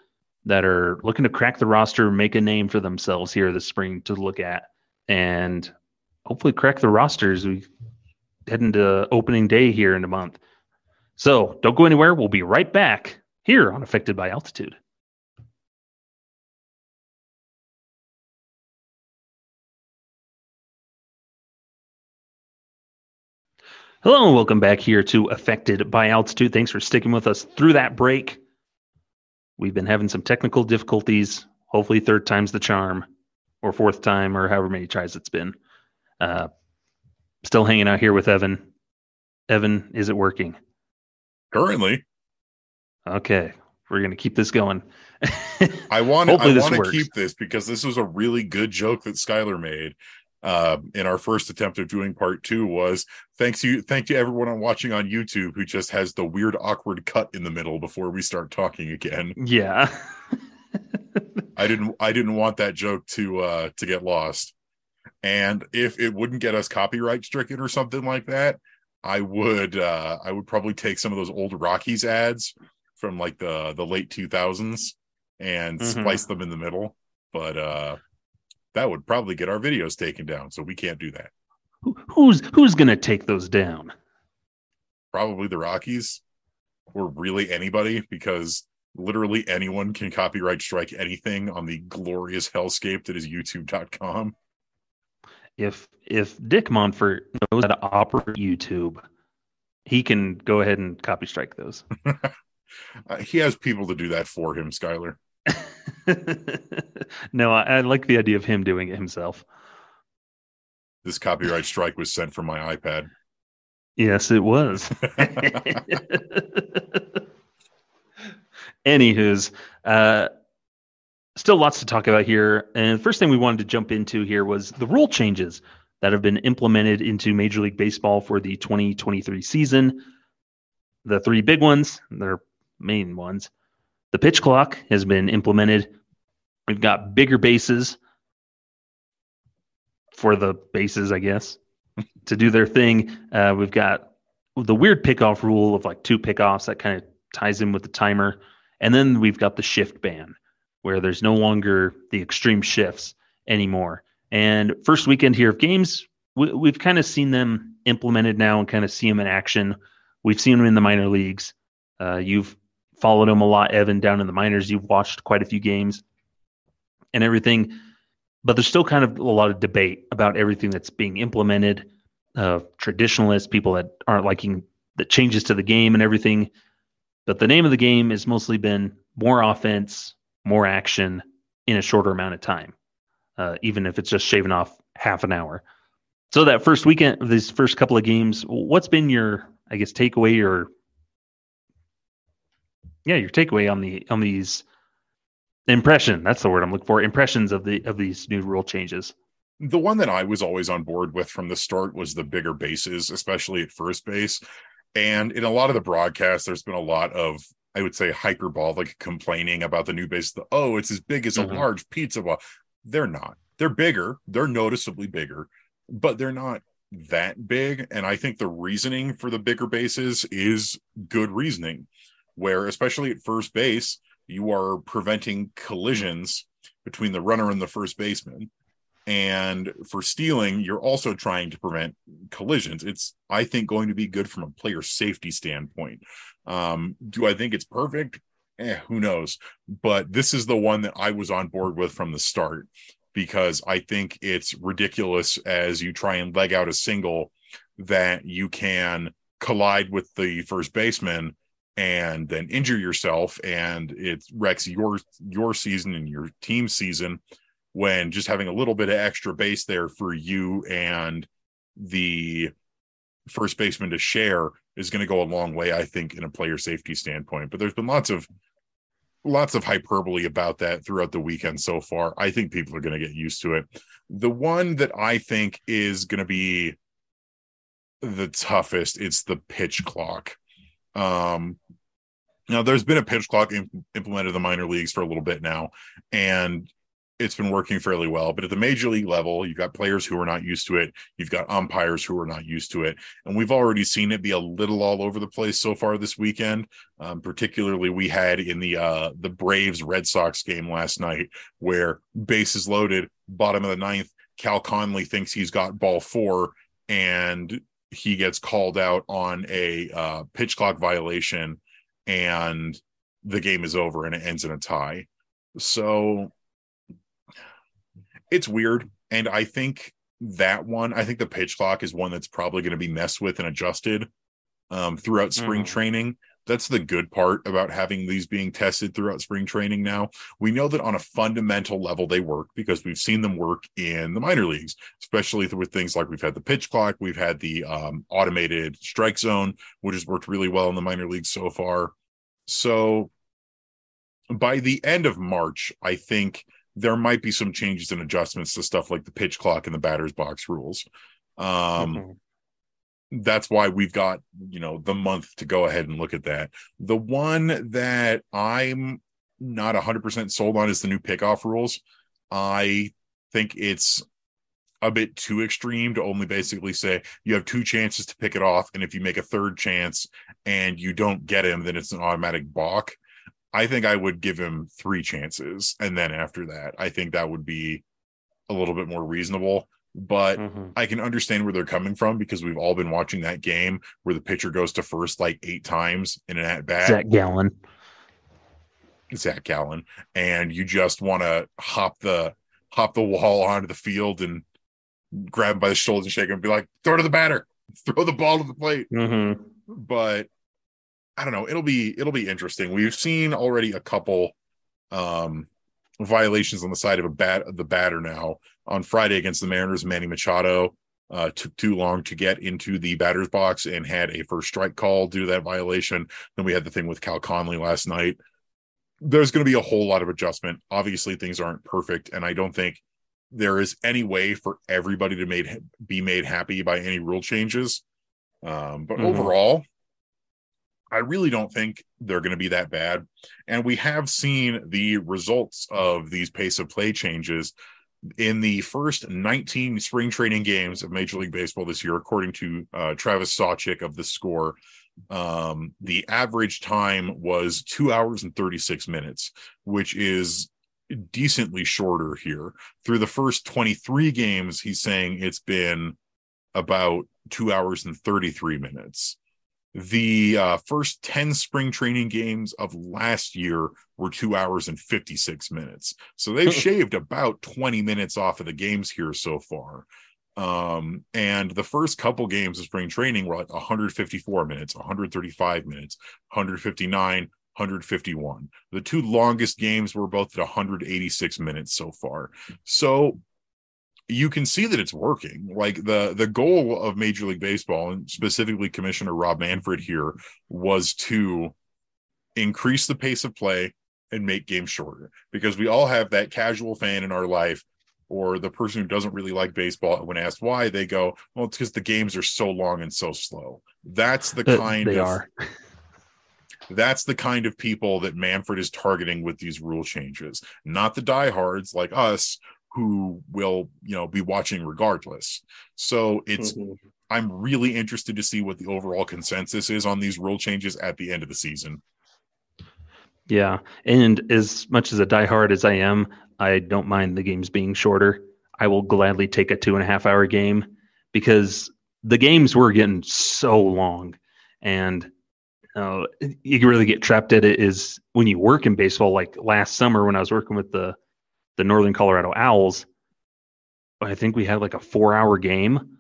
that are looking to crack the roster, make a name for themselves here this spring to look at, and hopefully crack the rosters. We head into opening day here in a month. So don't go anywhere. We'll be right back here on Affected by Altitude. Hello and welcome back here to Affected by Altitude. Thanks for sticking with us through that break. We've been having some technical difficulties. Hopefully, third time's the charm, or fourth time, or however many tries it's been. Uh, still hanging out here with Evan. Evan, is it working? Currently. Okay, we're gonna keep this going. I want. [LAUGHS] I want to keep this because this was a really good joke that Skylar made, uh, in our first attempt of doing part two was thanks you thank you everyone on watching on youtube who just has the weird awkward cut in the middle before we start talking again. Yeah. I didn't i didn't want that joke to uh to get lost. And if it wouldn't get us copyright stricken or something like that i would uh i would probably take some of those old rockies ads from like the the late 2000s and mm-hmm. splice them in the middle. But uh that would probably get our videos taken down. So we can't do that. Who's who's going to take those down? Probably the Rockies, or really anybody, because literally anyone can copyright strike anything on the glorious hellscape that is YouTube.com. If if Dick Monfort knows how to operate YouTube, he can go ahead and copy strike those. [LAUGHS] uh, he has people to do that for him, Skylar. [LAUGHS] no, I, I, like the idea of him doing it himself. This copyright strike was sent from my iPad. Yes, it was. [LAUGHS] Anywho's, uh, still lots to talk about here. And the first thing we wanted to jump into here was the rule changes that have been implemented into Major League Baseball for the 2023 season. The three big ones, they're main ones, the pitch clock has been implemented. We've got bigger bases for the bases, I guess, [LAUGHS] to do their thing. Uh, we've got the weird pickoff rule of like two pickoffs that kind of ties in with the timer. And then we've got the shift ban where there's no longer the extreme shifts anymore. And first weekend here of games we, we've kind of seen them implemented now and kind of see them in action. We've seen them in the minor leagues. Uh, you've followed him a lot, Evan, down in the minors. You've watched quite a few games and everything, but there's still kind of a lot of debate about everything that's being implemented. Uh, traditionalists, people that aren't liking the changes to the game and everything. But the name of the game has mostly been more offense, more action in a shorter amount of time, uh, even if it's just shaving off half an hour. So that first weekend, these first couple of games, what's been your, I guess, takeaway or yeah, your takeaway on the on these impression? That's the word I'm looking for. Impressions of the of these new rule changes. The one that I was always on board with from the start was the bigger bases, especially at first base. And in a lot of the broadcasts, there's been a lot of I would say hyperbolic complaining about the new base. The, oh, it's as big as a mm-hmm. large pizza. Well, they're not. They're bigger. They're noticeably bigger but they're not that big. And I think the reasoning for the bigger bases is good reasoning, where especially at first base, you are preventing collisions between the runner and the first baseman. And for stealing, you're also trying to prevent collisions. It's, I think, going to be good from a player safety standpoint. Um, do I think it's perfect? Eh, who knows? But this is the one that I was on board with from the start because I think it's ridiculous as you try and leg out a single that you can collide with the first baseman and then injure yourself and it wrecks your your season and your team season when just having a little bit of extra base there for you and the first baseman to share is going to go a long way i think in a player safety standpoint but there's been lots of lots of hyperbole about that throughout the weekend so far. I think people are going to get used to it. The one that I think is going to be the toughest, it's the pitch clock. Um, now, there's been a pitch clock imp- implemented in the minor leagues for a little bit now, and it's been working fairly well. But at the major league level, you've got players who are not used to it. You've got umpires who are not used to it. And we've already seen it be a little all over the place so far this weekend. Um, particularly, we had in the uh, the Braves Red Sox game last night where bases loaded, bottom of the ninth. Cal Conley thinks he's got ball four, and he gets called out on a uh, pitch clock violation, and the game is over and it ends in a tie. So it's weird. And I think that one, I think the pitch clock is one that's probably going to be messed with and adjusted um, throughout spring mm. training. That's the good part about having these being tested throughout spring training now. We know that on a fundamental level they work because we've seen them work in the minor leagues, especially with things like we've had the pitch clock, we've had the um, automated strike zone, which has worked really well in the minor leagues so far. So by the end of March, I think – there might be some changes and adjustments to stuff like the pitch clock and the batter's box rules. Um, mm-hmm. That's why we've got, you know, the month to go ahead and look at that. The one that I'm not 100% sold on is the new pickoff rules. I think it's a bit too extreme to only basically say you have two chances to pick it off. And if you make a third chance and you don't get him, then it's an automatic balk. I think I would give him three chances. And then after that, I think that would be a little bit more reasonable. But mm-hmm. I can understand where they're coming from because we've all been watching that game where the pitcher goes to first like eight times in an at bat. Zach Gallen. Zach Gallen. And you just want to hop the hop the wall onto the field and grab him by the shoulders and shake him and be like, throw to the batter, [LAUGHS] throw the ball to the plate. Mm-hmm. But I don't know. It'll be it'll be interesting. We've seen already a couple um violations on the side of a bat the batter now on Friday against the Mariners. Manny Machado uh, took too long to get into the batter's box and had a first strike call due to that violation. Then we had the thing with Cal Conley last night. There's going to be a whole lot of adjustment. Obviously, things aren't perfect, and I don't think there is any way for everybody to made be made happy by any rule changes. Um, but mm-hmm. overall, I really don't think they're going to be that bad. And we have seen the results of these pace of play changes in the first 19 spring training games of Major League Baseball this year, according to uh, Travis Sawchik of the score. Um, the average time was two hours and 36 minutes, which is decently shorter here. Through the first 23 games, he's saying it's been about two hours and 33 minutes. The uh, first 10 spring training games of last year were two hours and 56 minutes. So they've shaved about 20 minutes off of the games here so far. Um, and the first couple games of spring training were like 154 minutes, 135 minutes, 159, 151. The two longest games were both at 186 minutes so far. So you can see that it's working. Like the the goal of Major League Baseball and specifically Commissioner Rob Manfred here was to increase the pace of play and make games shorter because we all have that casual fan in our life or the person who doesn't really like baseball when asked why they go well it's because the games are so long and so slow that's the uh, kind they of are. [LAUGHS] that's the kind of people that manfred is targeting with these rule changes not the diehards like us who will you know be watching regardless so it's Mhm. i'm really interested to see what the overall consensus is on these rule changes at the end of the season Yeah, and as much as a diehard as I am, I don't mind the games being shorter. I will gladly take a two and a half hour game because the games were getting so long, and uh, you can really get trapped at it. Is when you work in baseball, like last summer when I was working with the the Northern Colorado Owls, I think we had like a four hour game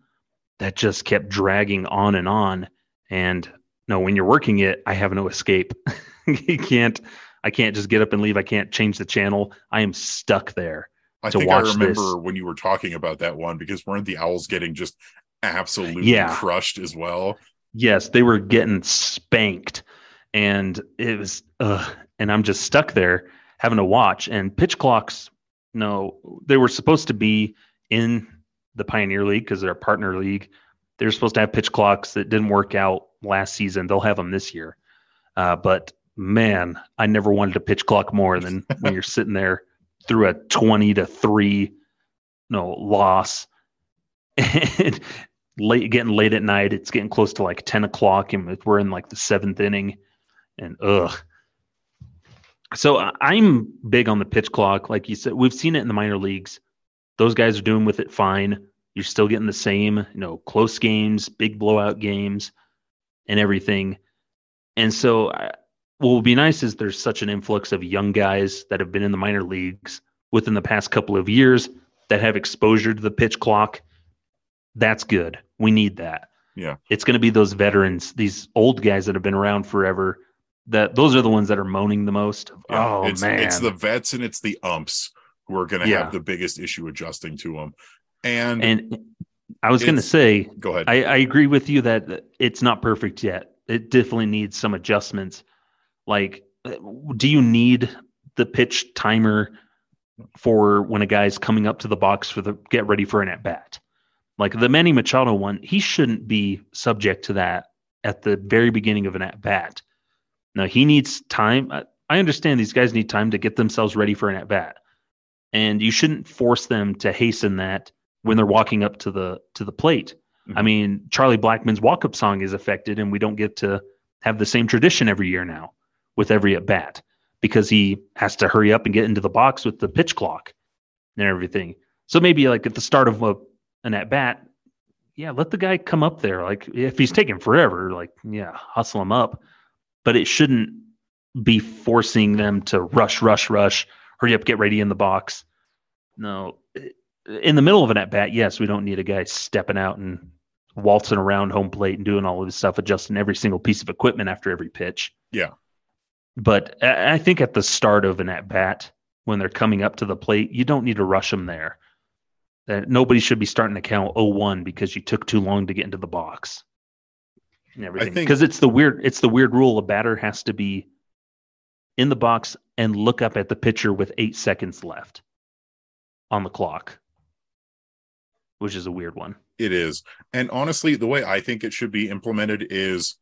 that just kept dragging on and on. And no, when you're working it, I have no escape. [LAUGHS] you can't I can't just get up and leave. I can't change the channel. I am stuck there. i think i remember this. when you were talking about that one because weren't the owls getting just absolutely Yeah. crushed as well Yes, they were getting spanked, and it was, uh, and I'm just stuck there having to watch. And pitch clocks, no, they were supposed to be in the Pioneer League because they're a partner league. They're supposed to have pitch clocks that didn't work out last season. They'll have them this year. Uh, but man, I never wanted a pitch clock more than [LAUGHS] when you're sitting there through a 20 to 3 no loss. And late getting late at night. It's getting close to like 10 o'clock and we're in like the seventh inning. And ugh. So I- I'm big on the pitch clock. Like you said, we've seen it in the minor leagues. Those guys are doing with it fine. You're still getting the same, you know, close games, big blowout games, and everything. And so, I, what would be nice is there's such an influx of young guys that have been in the minor leagues within the past couple of years that have exposure to the pitch clock. That's good. We need that. Yeah. It's going to be those veterans, these old guys that have been around forever. That those are the ones that are moaning the most. Yeah, oh it's, man, it's the vets and it's the umps who are going to Yeah. have the biggest issue adjusting to them and, and I was going to say go ahead I, I agree with you that it's not perfect yet. It definitely needs some adjustments. Like, do you need the pitch timer for when a guy's coming up to the box for the get ready for an at bat? Like the Manny Machado one, he shouldn't be subject to that at the very beginning of an at bat. Now he needs time. I- I understand these guys need time to get themselves ready for an at bat, and you shouldn't force them to hasten that when they're walking up to the to the plate. I Mhm. mean, Charlie Blackmon's walk up song is affected, and we don't get to have the same tradition every year now with every at bat because he has to hurry up and get into the box with the pitch clock and everything. So maybe like at the start of a, an at bat, yeah, let the guy come up there. Like if he's taking forever, like yeah, hustle him up, but it shouldn't be forcing them to rush, rush, rush, hurry up, get ready in the box. No, in the middle of an at bat, yes, we don't need a guy stepping out and waltzing around home plate and doing all of this stuff, adjusting every single piece of equipment after every pitch. Yeah. But I I think at the start of an at bat, when they're coming up to the plate, you don't need to rush them there. That nobody should be starting to count 0-1 because you took too long to get into the box and everything. Because it's the weird, it's the weird rule. A batter has to be in the box and look up at the pitcher with eight seconds left on the clock, which is a weird one. It is. And honestly, the way I think it should be implemented is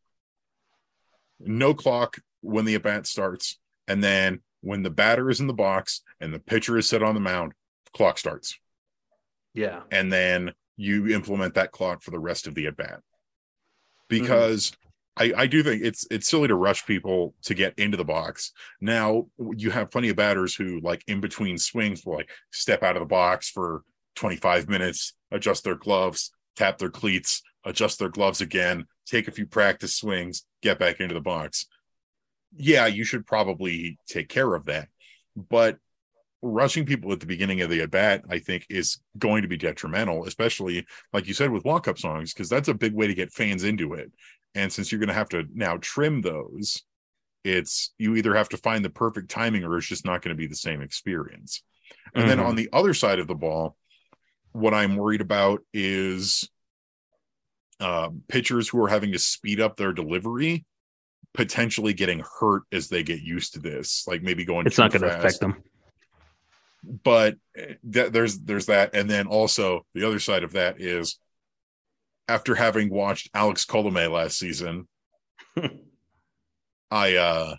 no clock when the at bat starts. And then when the batter is in the box and the pitcher is set on the mound, clock starts. Yeah. And then you implement that clock for the rest of the at bat. Mm-hmm. Because I, I do think it's it's silly to rush people to get into the box. Now you have plenty of batters who like in between swings will like step out of the box for 25 minutes, adjust their gloves, tap their cleats, adjust their gloves again, take a few practice swings, get back into the box. Yeah, you should probably take care of that. But rushing people at the beginning of the at bat, I think, is going to be detrimental, especially like you said with walk up songs, because that's a big way to get fans into it. And since you're going to have to now trim those, it's you either have to find the perfect timing or it's just not going to be the same experience. And mm-hmm. then on the other side of the ball, what I'm worried about is uh, pitchers who are having to speed up their delivery potentially getting hurt as they get used to this like maybe going it's not going to affect them but eh, th- there's there's that. And then also the other side of that is after having watched alex colome last season [LAUGHS] i uh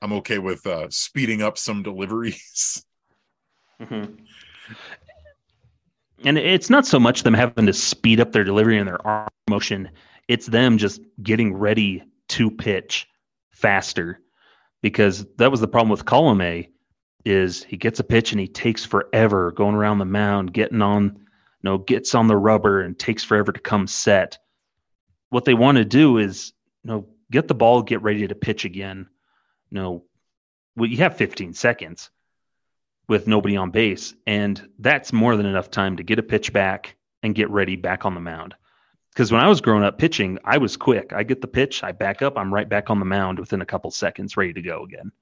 i'm okay with uh speeding up some deliveries. Mm-hmm. and it's not so much them having to speed up their delivery and their arm motion. It's them just getting ready to pitch faster. Because that was the problem with Colome is he gets a pitch and he takes forever going around the mound, getting on, you know, gets on the rubber and takes forever to come set. What they want to do is, you know, get the ball, get ready to pitch again. You know, well, you have 15 seconds with nobody on base, and that's more than enough time to get a pitch back and get ready back on the mound. Because when I was growing up pitching, I was quick. I get the pitch, I back up, I'm right back on the mound within a couple seconds, ready to go again.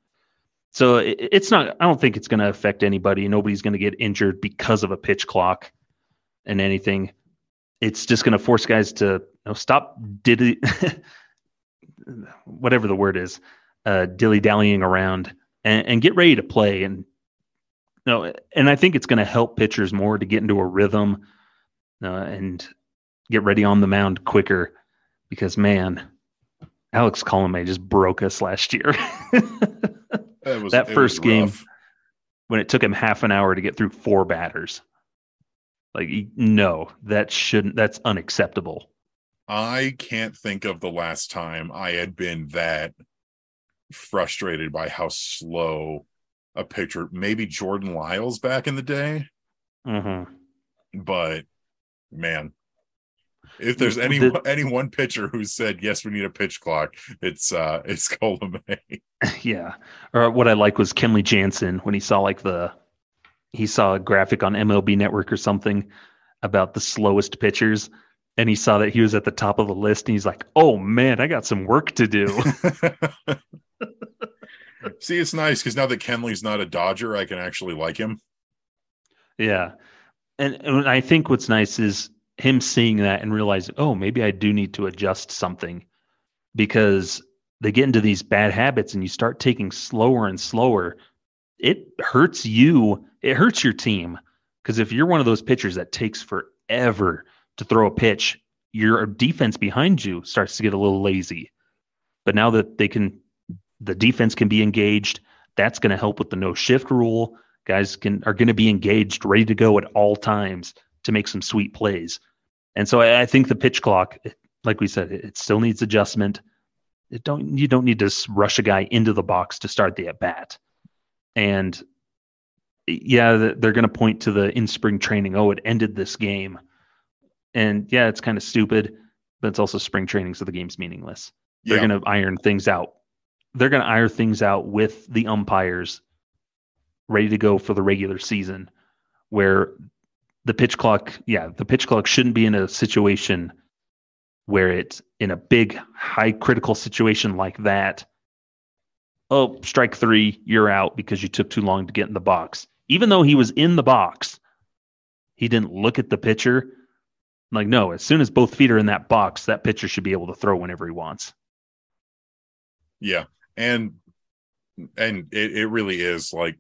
So it, it's not. I don't think it's going to affect anybody. Nobody's going to get injured because of a pitch clock and anything. It's just going to force guys to you know, stop did [LAUGHS] whatever the word is, uh, dilly dallying around and, and, get ready to play. And know, and I think it's going to help pitchers more to get into a rhythm uh, and get ready on the mound quicker. Because man, Alex Colome just broke us last year. [LAUGHS] was, that first game when it took him half an hour to get through four batters. Like no, that shouldn't that's unacceptable. I can't think of the last time I had been that frustrated by how slow a pitcher, maybe Jordan Lyles back in the day. Mm-hmm. But man, if there's any the, any one pitcher who said yes, we need a pitch clock, it's uh it's [LAUGHS] Colome. [LAUGHS] Yeah. Or what I like was Kenley Jansen when he saw like the he saw a graphic on MLB Network or something about the slowest pitchers, and he saw that he was at the top of the list, and he's like, "Oh man, I got some work to do." [LAUGHS] See, it's nice because now that Kenley's not a Dodger, I can actually like him. Yeah, and, and I think what's nice is him seeing that and realizing, oh, maybe I do need to adjust something because they get into these bad habits and you start taking slower and slower. It hurts you, it hurts your team. Because if you're one of those pitchers that takes forever to throw a pitch, your defense behind you starts to get a little lazy. But now that they can, the defense can be engaged, that's going to help with the no shift rule. Guys can are going to be engaged, ready to go at all times to make some sweet plays. And so I, I think the pitch clock, like we said, it, it still needs adjustment. It don't you don't need to rush a guy into the box to start the at bat. And yeah, they're going to point to the in spring training. Oh, it ended this game. And yeah, it's kind of stupid, but it's also spring training, so the game's meaningless. They're going to iron things out. They're going to iron things out with the umpires ready to go for the regular season, where the pitch clock, yeah, the pitch clock shouldn't be in a situation where it's in a big, high critical situation like that. Oh, strike three, you're out because you took too long to get in the box. Even though he was in the box, he didn't look at the pitcher. Like, no, as soon as both feet are in that box, that pitcher should be able to throw whenever he wants. Yeah. And and it, it really is like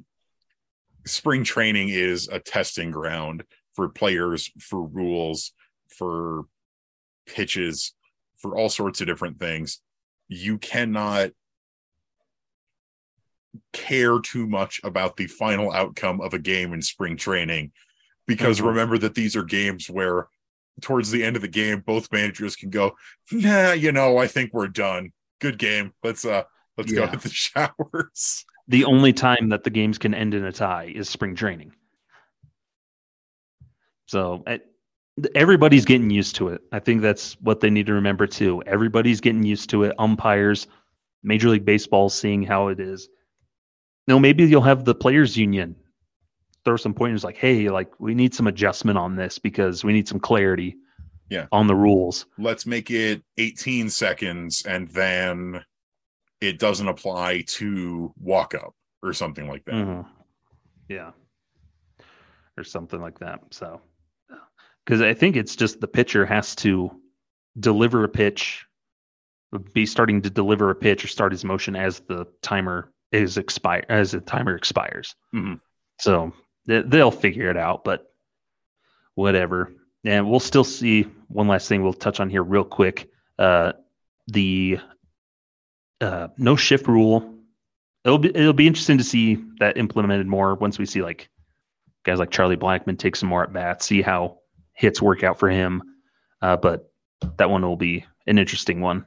spring training is a testing ground for players, for rules, for pitches, for all sorts of different things. You cannot care too much about the final outcome of a game in spring training because mm-hmm. remember that these are games where towards the end of the game both managers can go nah you know i think we're done good game let's uh let's yeah. go to the [LAUGHS] showers the only time that the games can end in a tie is spring training so everybody's getting used to it. I think that's what they need to remember too. Everybody's getting used to it. Umpires, Major League Baseball, seeing how it is. No, maybe you'll have the players' union throw some pointers like, "Hey, like we need some adjustment on this because we need some clarity." Yeah. on the rules. Let's make it 18 seconds and then it doesn't apply to walk up or something like that. Mhm. Yeah. Or something like that. So, because I think it's just the pitcher has to deliver a pitch, be starting to deliver a pitch or start his motion as the timer is expire as the timer expires. Mhm. So they, they'll figure it out, but whatever. And we'll still see one last thing we'll touch on here real quick. Uh, the uh, no shift rule it'll be it'll be interesting to see that implemented more once we see like guys like Charlie Blackmon take some more at bats, see how hits work out for him. Uh, but that one will be an interesting one.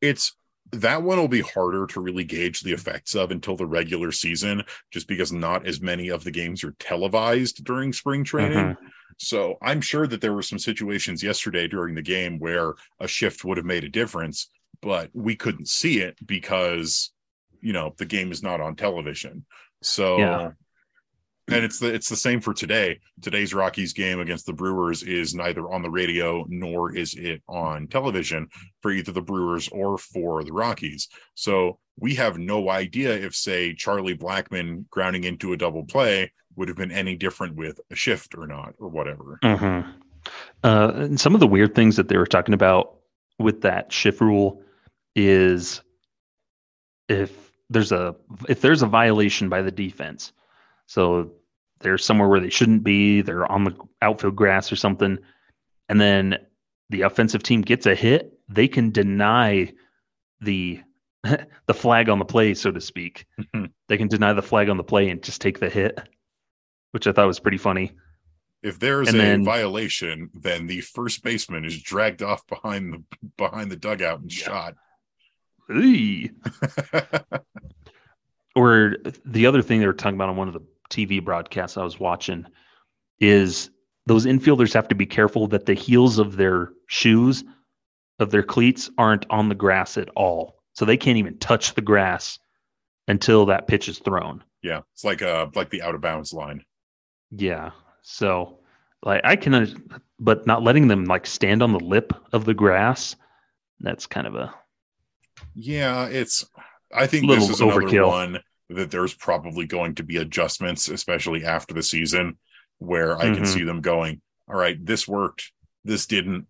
It's that one will be harder to really gauge the effects of until the regular season, just because not as many of the games are televised during spring training. Mhm. So I'm sure that there were some situations yesterday during the game where a shift would have made a difference, but we couldn't see it because you know the game is not on television. So Yeah. And it's the it's the same for today. Today's Rockies game against the Brewers is neither on the radio nor is it on television for either the Brewers or for the Rockies. So we have no idea if say Charlie Blackmon grounding into a double play would have been any different with a shift or not or whatever. Mhm. Uh, and some of the weird things that they were talking about with that shift rule is if there's a if there's a violation by the defense, so they're somewhere where they shouldn't be, they're on the outfield grass or something, and then the offensive team gets a hit, they can deny the [LAUGHS] the flag on the play, so to speak. Mhm. they can deny the flag on the play and just take the hit, which I thought was pretty funny. If there's a then- violation, then the first baseman is dragged off behind the behind the dugout and Yeah. shot. [LAUGHS] Or the other thing they were talking about on one of the TV broadcasts I was watching is those infielders have to be careful that the heels of their shoes, of their cleats, aren't on the grass at all. So they can't even touch the grass until that pitch is thrown. yeah, it's like uh like the out of bounds line. Yeah. So like I can, but not letting them like stand on the lip of the grass, that's kind of a Yeah, it's. I think this is another overkill. one that there's probably going to be adjustments, especially after the season, where I can Mhm. see them going. All right, this worked. This didn't.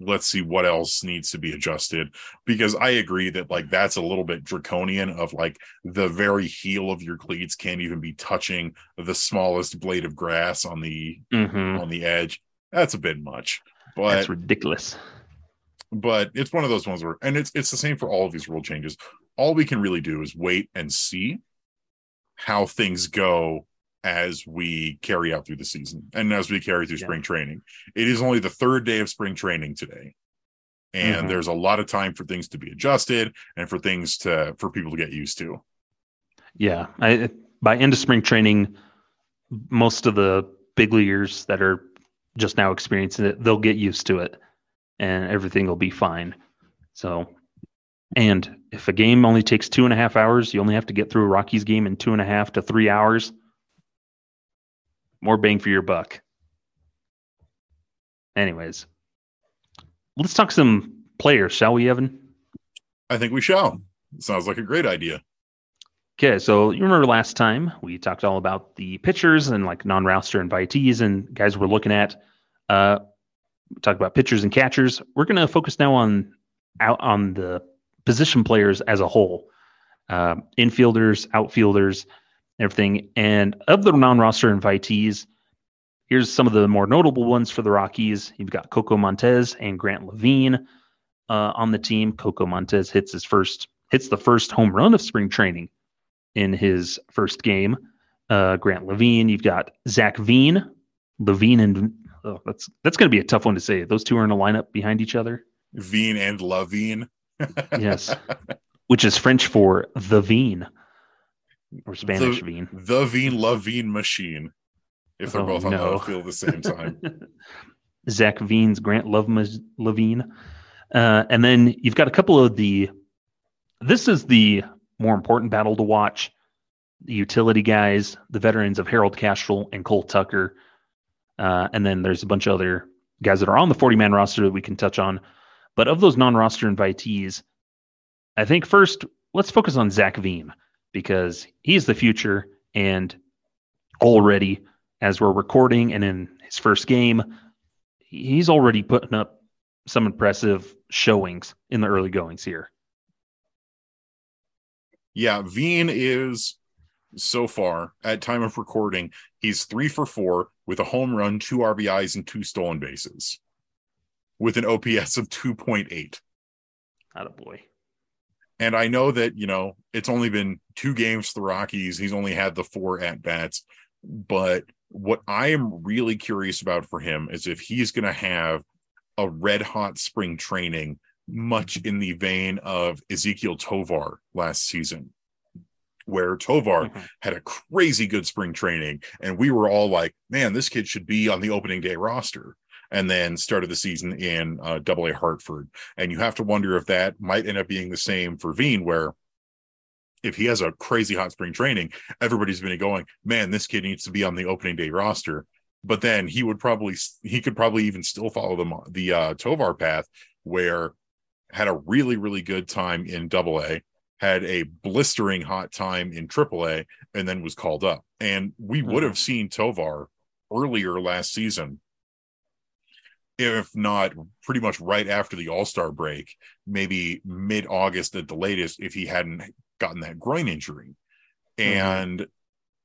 Let's see what else needs to be adjusted. Because I agree that like that's a little bit draconian. Of like the very heel of your cleats can't even be touching the smallest blade of grass on the Mhm. on the edge. That's a bit much. But that's ridiculous. but it's one of those ones where and it's it's the same for all of these rule changes all we can really do is wait and see how things go as we carry out through the season and as we carry through Yeah. spring training it is only the third day of spring training today and Mhm. there's a lot of time for things to be adjusted and for things to for people to get used to Yeah, I by end of spring training, most of the big leaguers that are just now experiencing it, they'll get used to it, and everything will be fine. So, and if a game only takes two and a half hours, you only have to get through a Rockies game in two and a half to three hours. More bang for your buck. Anyways, let's talk some players, shall we, Evan? i think we shall sounds like a great idea Okay, so you remember last time we talked all about the pitchers and like non-roster invitees and guys we're looking at. Uh, we talked about pitchers and catchers. We're going to focus now on out on the position players as a whole, uh, infielders, outfielders, everything. And of the non-roster invitees, here's some of the more notable ones for the Rockies. You've got Coco Montes and Grant Lavigne uh, on the team. Coco Montes hits his first hits the first home run of spring training in his first game. Uh, Grant Lavigne, you've got Zac Veen, Lavigne, and oh, that's that's going to be a tough one to say. Those two are in a lineup behind each other. veen and lavigne Yes, which is French for the Veen or Spanish The- Veen. the veen lavine machine if they're Oh, both on the no. outfield at the same time [LAUGHS] Zac Veen's Grant Love Lavigne. Uh, and then you've got a couple of the, this is the more important battle to watch. The utility guys, the veterans of Harold Castro and Cole Tucker. Uh, and then there's a bunch of other guys that are on the 40 man roster that we can touch on. But of those non roster invitees, I think first, let's focus on Zac Veen because he's the future. And already, as we're recording and in his first game, he's already putting up some impressive showings in the early goings here. Yeah, Veen is so far at time of recording, he's three for four with a home run, two RBIs, and two stolen bases, with an OPS of 2.8. Not a boy. And I know that, you know, it's only been two games for the Rockies. He's only had the four at bats. But what I am really curious about for him is if he's going to have a red hot spring training, much in the vein of Ezequiel Tovar last season, where Tovar mm-hmm. had a crazy good spring training. And we were all like, man, this kid should be on the opening day roster and then started the season in uh, Double A Hartford. And you have to wonder if that might end up being the same for Veen, where if he has a crazy hot spring training, everybody's been going, man, this kid needs to be on the opening day roster. But then he would probably he could probably even still follow the the uh, Tovar path, where had a really really good time in Double A, had a blistering hot time in Triple A, and then was called up. And we would mm-hmm. have seen Tovar earlier last season if not pretty much right after the All Star break, maybe mid August at the latest, if he hadn't gotten that groin injury. Mm-hmm. And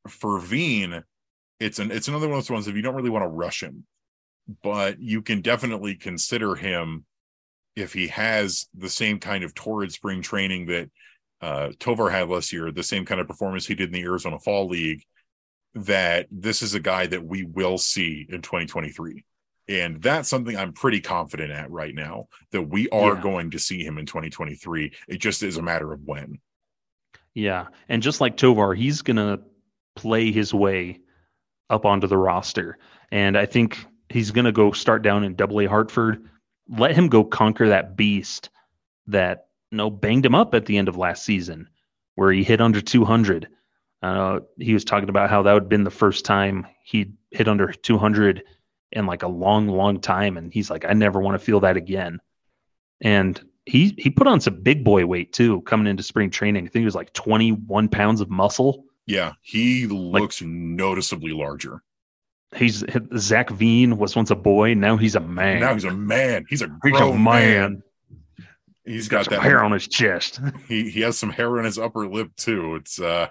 for Veen, it's an it's another one of those ones if you don't really want to rush him, but you can definitely consider him if he has the same kind of torrid spring training that uh, Tovar had last year, the same kind of performance he did in the Arizona Fall League, that this is a guy that we will see in 2023. And that's something I'm pretty confident at right now that we are yeah. going to see him in 2023. It just is a matter of when. Yeah. And just like Tovar, he's going to play his way up onto the roster. And I think he's going to go start down in double A Hartford. Let him go conquer that beast that you know, banged him up at the end of last season where he hit under 200. Uh, he was talking about how that would have been the first time he hit under 200 in like a long, long time. And he's like, I never want to feel that again. And he he put on some big boy weight too coming into spring training. I think it was like 21 pounds of muscle. Yeah, he looks like, noticeably larger. He's Zac Veen was once a boy, now he's a man. Now he's a man. He's a grown he's a man. man. he's, got that hair on his chest. [LAUGHS] He he has some hair on his upper lip too. It's uh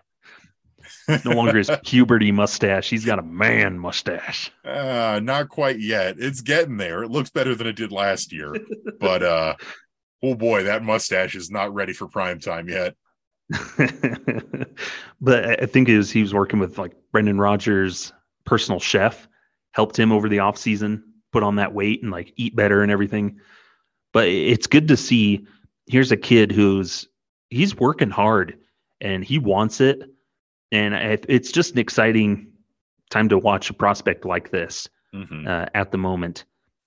no longer his [LAUGHS] puberty mustache. He's got a man mustache. Uh, not quite yet. It's getting there. It looks better than it did last year. but uh oh boy, that mustache is not ready for prime time yet. [LAUGHS] but I think is he was working with like Brendan Rodgers' personal chef, helped him over the off season, put on that weight and like eat better and everything. But it's good to see here's a kid who's he's working hard and he wants it and it's just an exciting time to watch a prospect like this mm-hmm. uh, at the moment.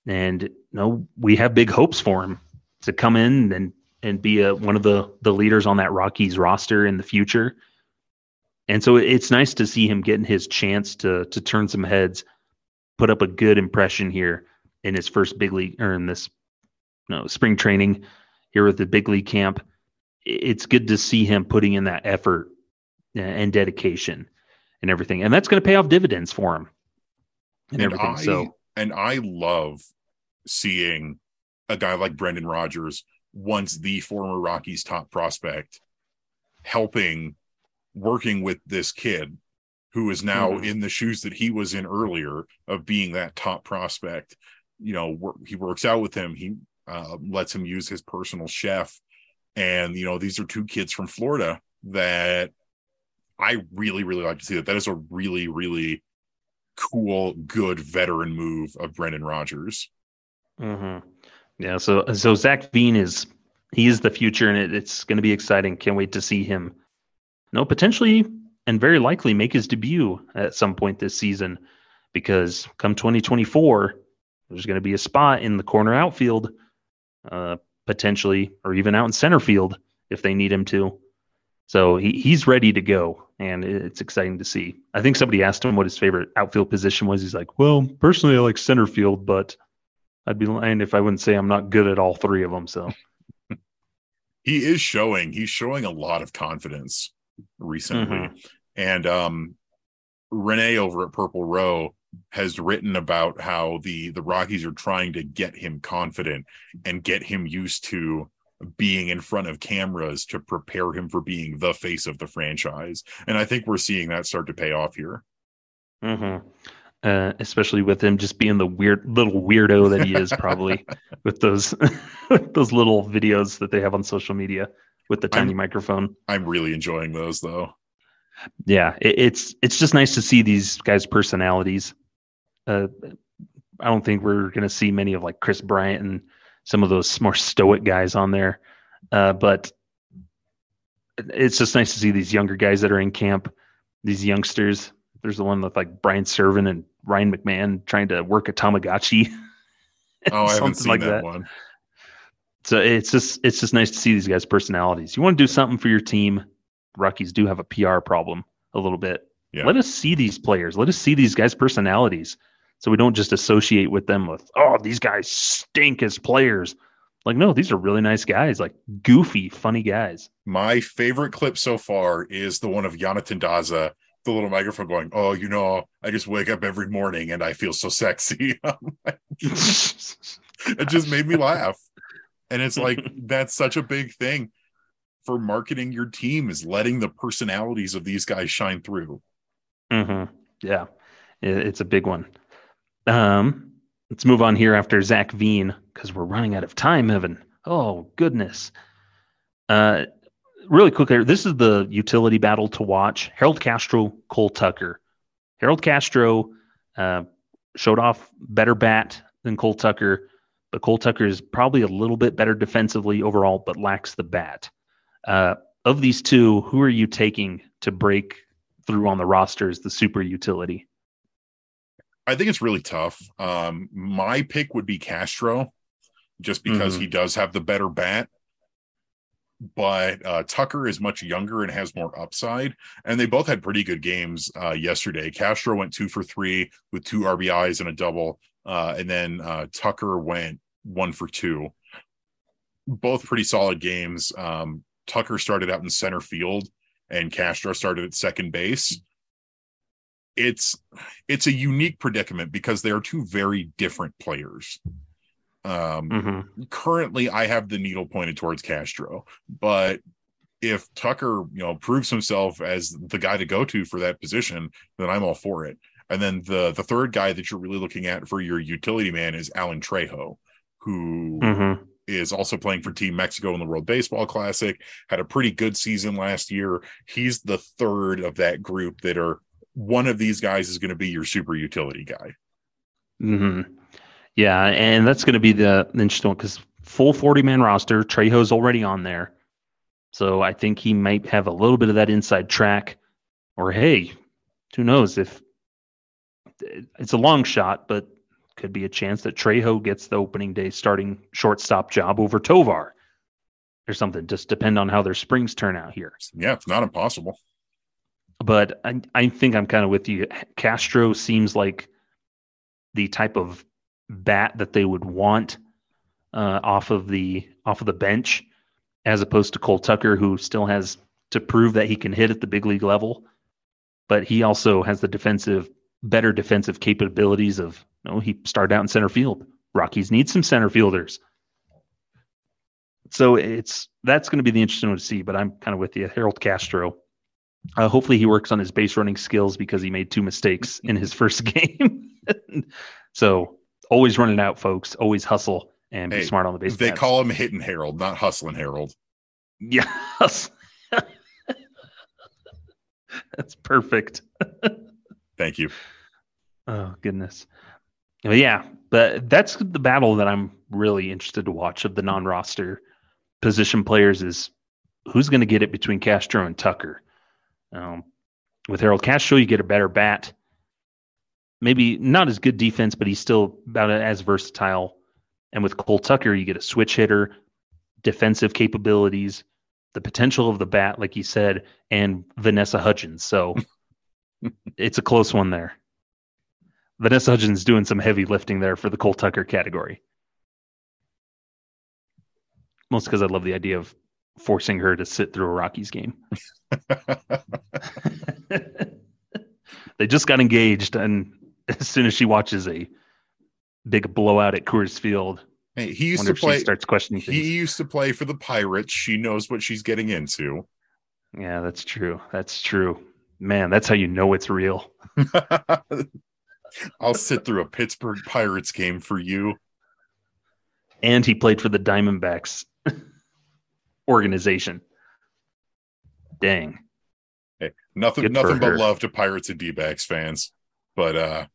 And you know, we have big hopes for him to come in and and be a, one of the the leaders on that Rockies roster in the future. And so it's nice to see him getting his chance to to turn some heads, put up a good impression here in his first big league or in this you know, spring training here with the big league camp. It's good to see him putting in that effort and dedication and everything. And that's going to pay off dividends for him and, and everything. I, so, and I love seeing a guy like Brendan Rodgers, once the former Rockies top prospect, helping working with this kid who is now mm-hmm. in the shoes that he was in earlier of being that top prospect. You know, he works out with him. He uh, lets him use his personal chef. And, you know, these are two kids from Florida that I really, really like to see that. That is a really, really cool, good veteran move of Brendan Rodgers. Mm-hmm. Yeah. So, so Zac Veen is he is the future, and it, it's going to be exciting. Can't wait to see him. No, potentially and very likely make his debut at some point this season, because come 2024, there's going to be a spot in the corner outfield, uh, potentially, or even out in center field if they need him to. So he, he's ready to go, and it's exciting to see. I think somebody asked him what his favorite outfield position was. He's like, "Well, personally, I like center field, but I'd be lying if I wouldn't say I'm not good at all three of them." So [LAUGHS] he is showing he's showing a lot of confidence recently, mm-hmm. and um, Renee over at Purple Row has written about how the the Rockies are trying to get him confident and get him used to being in front of cameras to prepare him for being the face of the franchise. And I think we're seeing that start to pay off here. Mm-hmm. Uh, especially with him just being the weird little weirdo that he is, probably [LAUGHS] with those [LAUGHS] those little videos that they have on social media with the tiny I'm, microphone. I'm really enjoying those though. Yeah, it, it's it's just nice to see these guys' personalities. Uh, I don't think we're going to see many of like Kris Bryant and some of those more stoic guys on there. Uh, but it's just nice to see these younger guys that are in camp, these youngsters. There's the one with like Brian Serven and Ryan McMahon trying to work a Tamagotchi. [LAUGHS] Oh, I haven't seen like that, that, one. So it's just it's just nice to see these guys' personalities. You want to do something for your team. Rockies do have a PR problem a little bit. Yeah. Let us see these players. Let us see these guys' personalities so we don't just associate with them with oh these guys stink as players. Like no these are really nice guys like goofy funny guys. My favorite clip so far is the one of Jonathan Daza the little microphone going oh you know i just wake up every morning and i feel so sexy. [LAUGHS] It just made me laugh. And it's like [LAUGHS] that's such a big thing for marketing your team is letting the personalities of these guys shine through. Mm-hmm. yeah. It's a big one um, let's move on here after Zac Veen because we're running out of time, Evan. Oh goodness. Uh, really quickly, this is the utility battle to watch. Harold Castro, Cole Tucker. Harold Castro uh, showed off better bat than Cole Tucker, but Cole Tucker is probably a little bit better defensively overall, but lacks the bat. Uh, of these two, who are you taking to break through on the roster as the super utility? I think it's really tough. Um, my pick would be Castro, just because mm-hmm. he does have the better bat. But uh, Tucker is much younger and has more upside, and they both had pretty good games uh, yesterday. Castro went two for three with two RBIs and a double, uh, and then uh, Tucker went one for two. Both pretty solid games. Um, Tucker started out in center field, and Castro started at second base it's it's a unique predicament because they are two very different players. Um, mm-hmm. Currently, I have the needle pointed towards Castro, but if Tucker, you know, proves himself as the guy to go to for that position, then I'm all for it. And then the the third guy that you're really looking at for your utility man is Alan Trejo, who mm-hmm. is also playing for Team Mexico in the World Baseball Classic. Had a pretty good season last year. He's the third of that group that are one of these guys is going to be your super utility guy. Hmm. Yeah, and that's going to be the interesting one because full forty man roster. Trejo's already on there, so I think he might have a little bit of that inside track. Or hey, who knows if it's a long shot, but could be a chance that Trejo gets the opening day starting shortstop job over Tovar or something. Just depend on how their springs turn out here. Yeah, it's not impossible but I, I think I'm kind of with you. Castro seems like the type of bat that they would want uh, off of the off of the bench, as opposed to Cole Tucker, who still has to prove that he can hit at the big league level, but he also has the defensive better defensive capabilities of you know he started out in center field. Rockies need some center fielders. So it's that's going to be the interesting one to see. But I'm kind of with you, Harold Castro. Uh, hopefully, he works on his base running skills because he made two mistakes in his first [LAUGHS] game. so, always running out, folks. Always hustle and be hey, smart on the base. They call him hitting Harold, not hustling Harold. Yes. [LAUGHS] That's perfect. Thank you. Oh, goodness. But yeah, but that's the battle that I'm really interested to watch of the non roster position players is who's going to get it between Castro and Tucker. Um, with Harold Castro, you get a better bat. maybe not as good defense, but he's still about as versatile. And with Cole Tucker, you get a switch hitter, defensive capabilities, the potential of the bat, like you said, and Vanessa Hudgens. So [LAUGHS] it's a close one there. Vanessa Hudgens doing some heavy lifting there for the Cole Tucker category. Most because I love the idea of forcing her to sit through a Rockies game. [LAUGHS] they just got engaged, and as soon as she watches a big blowout at Coors Field, hey, he used to play. starts questioning things. He used to play for the Pirates. She knows what she's getting into. Yeah, that's true. That's true. Man, that's how you know it's real. [LAUGHS] I'll sit through a Pittsburgh Pirates game for you. And he played for the Diamondbacks organization. Dang. Hey, nothing Good nothing but love to Pirates and D-backs fans. But uh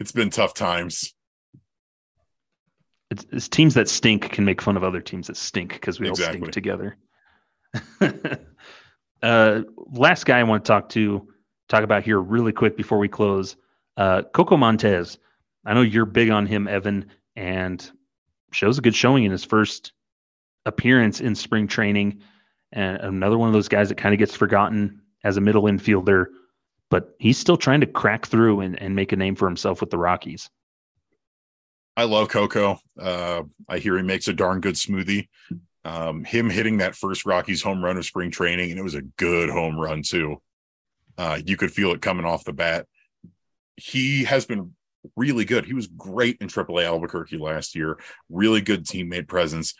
it's been tough times. It's, it's teams that stink can make fun of other teams that stink because we exactly. all stink together. [LAUGHS] uh last guy I want to talk to talk about here really quick before we close uh, Coco Montes, I know you're big on him, Evan, and shows a good showing in his first appearance in spring training. And another one of those guys that kind of gets forgotten as a middle infielder, but he's still trying to crack through and, and make a name for himself with the Rockies. I love Coco. Uh, I hear he makes a darn good smoothie. Um, him hitting that first Rockies home run of spring training, and it was a good home run too. Uh, you could feel it coming off the bat he has been really good. He was great in AAA Albuquerque last year. Really good teammate presence.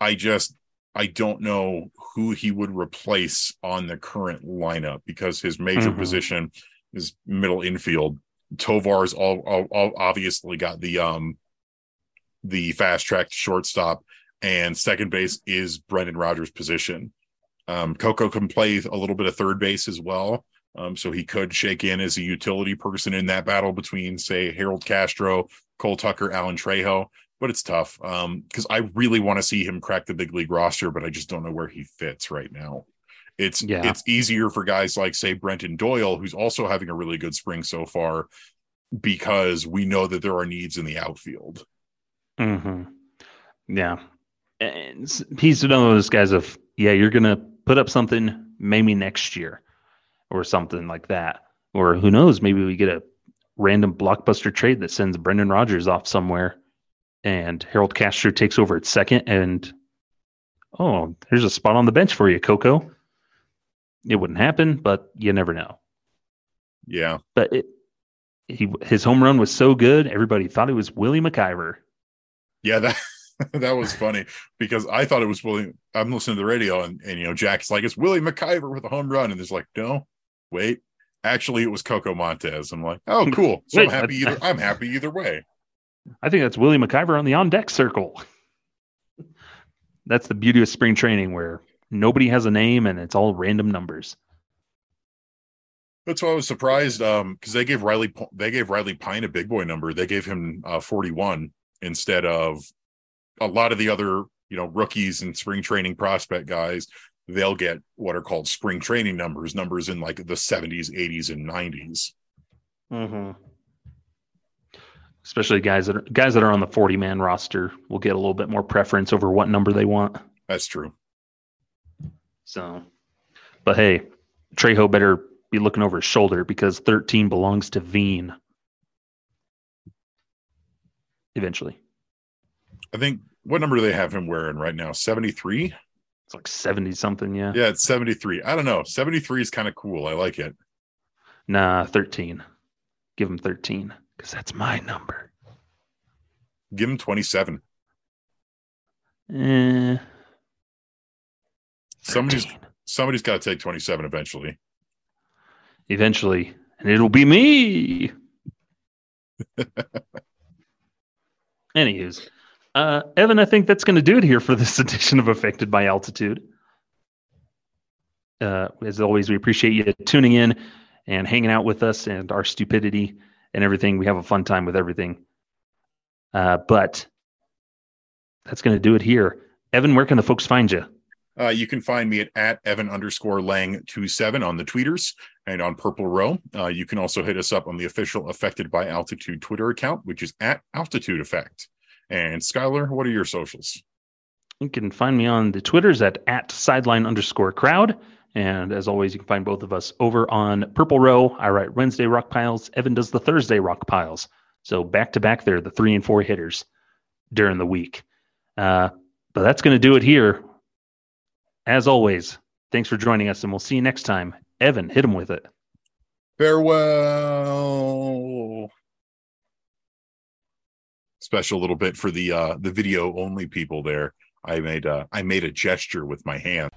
I just I don't know who he would replace on the current lineup because his major mm-hmm. position is middle infield. Tovar's all, all, all, obviously got the um the fast track shortstop, and second base is Brendan Rodgers' position. Um, Coco can play a little bit of third base as well. Um, so he could shake in as a utility person in that battle between, say, Harold Castro, Cole Tucker, Alan Trejo. But it's tough because um, I really want to see him crack the big league roster, but I just don't know where he fits right now. It's yeah. it's easier for guys like say Brenton Doyle, who's also having a really good spring so far, because we know that there are needs in the outfield. Hmm. Yeah, and he's one of those guys of yeah, you're gonna put up something maybe next year or something like that. Or who knows, maybe we get a random blockbuster trade that sends Brendan Rodgers off somewhere and Harold Castro takes over at second and oh, there's a spot on the bench for you, Coco. It wouldn't happen, but you never know. Yeah. But it he his home run was so good, everybody thought it was Willie MacIver. Yeah, that [LAUGHS] that was funny because I thought it was Willie. I'm listening to the radio and, and you know, Jack's like, it's Willie MacIver with a home run. And there's like, no, wait, actually it was Coco Montes. I'm like, oh, [LAUGHS] cool. So I'm happy either. [LAUGHS] I'm happy either way. I think that's Willie MacIver on the on deck circle. that's the beauty of spring training where nobody has a name and it's all random numbers. That's why I was surprised um because they gave Riley they gave Riley Pint a big boy number. They gave him uh, 41 instead of a lot of the other you know rookies and spring training prospect guys they'll get what are called spring training numbers, numbers in like the 70s, 80s, and 90s. Mm-hmm. Especially guys that are, guys that are on the 40 man roster will get a little bit more preference over what number they want. That's true. So, but hey, Trejo better be looking over his shoulder because 13 belongs to Veen. Eventually. I think what number do they have him wearing right now? 73? It's like 70 something, yeah. Yeah, it's 73. I don't know. 73 is kind of cool. I like it. Nah, 13. Give him 13 because that's my number. Give him 27. Eh, somebody's somebody's got to take 27 eventually. Eventually, and it'll be me. [LAUGHS] Anywho's, uh, Evan, I think that's going to do it here for this [LAUGHS] edition of Affected by Altitude. Uh, as always, we appreciate you tuning in and hanging out with us and our stupidity and everything. We have a fun time with everything. Uh, but that's going to do it here. Evan, where can the folks find you? Uh, you can find me at, at Evan underscore Lang 27 on the tweeters and on Purple Row. Uh, you can also hit us up on the official Affected by Altitude Twitter account, which is at Altitude Effect. And Skylar, what are your socials? You can find me on the Twitters at, at sideline underscore crowd. And as always, you can find both of us over on Purple Row. I write Wednesday rock piles. Evan does the Thursday rock piles. So back to back there, the three and four hitters during the week. Uh, but that's going to do it here. As always, thanks for joining us, and we'll see you next time. Evan, hit him with it. Farewell. Special little bit for the uh the video only people there. I made uh I made a gesture with my hand.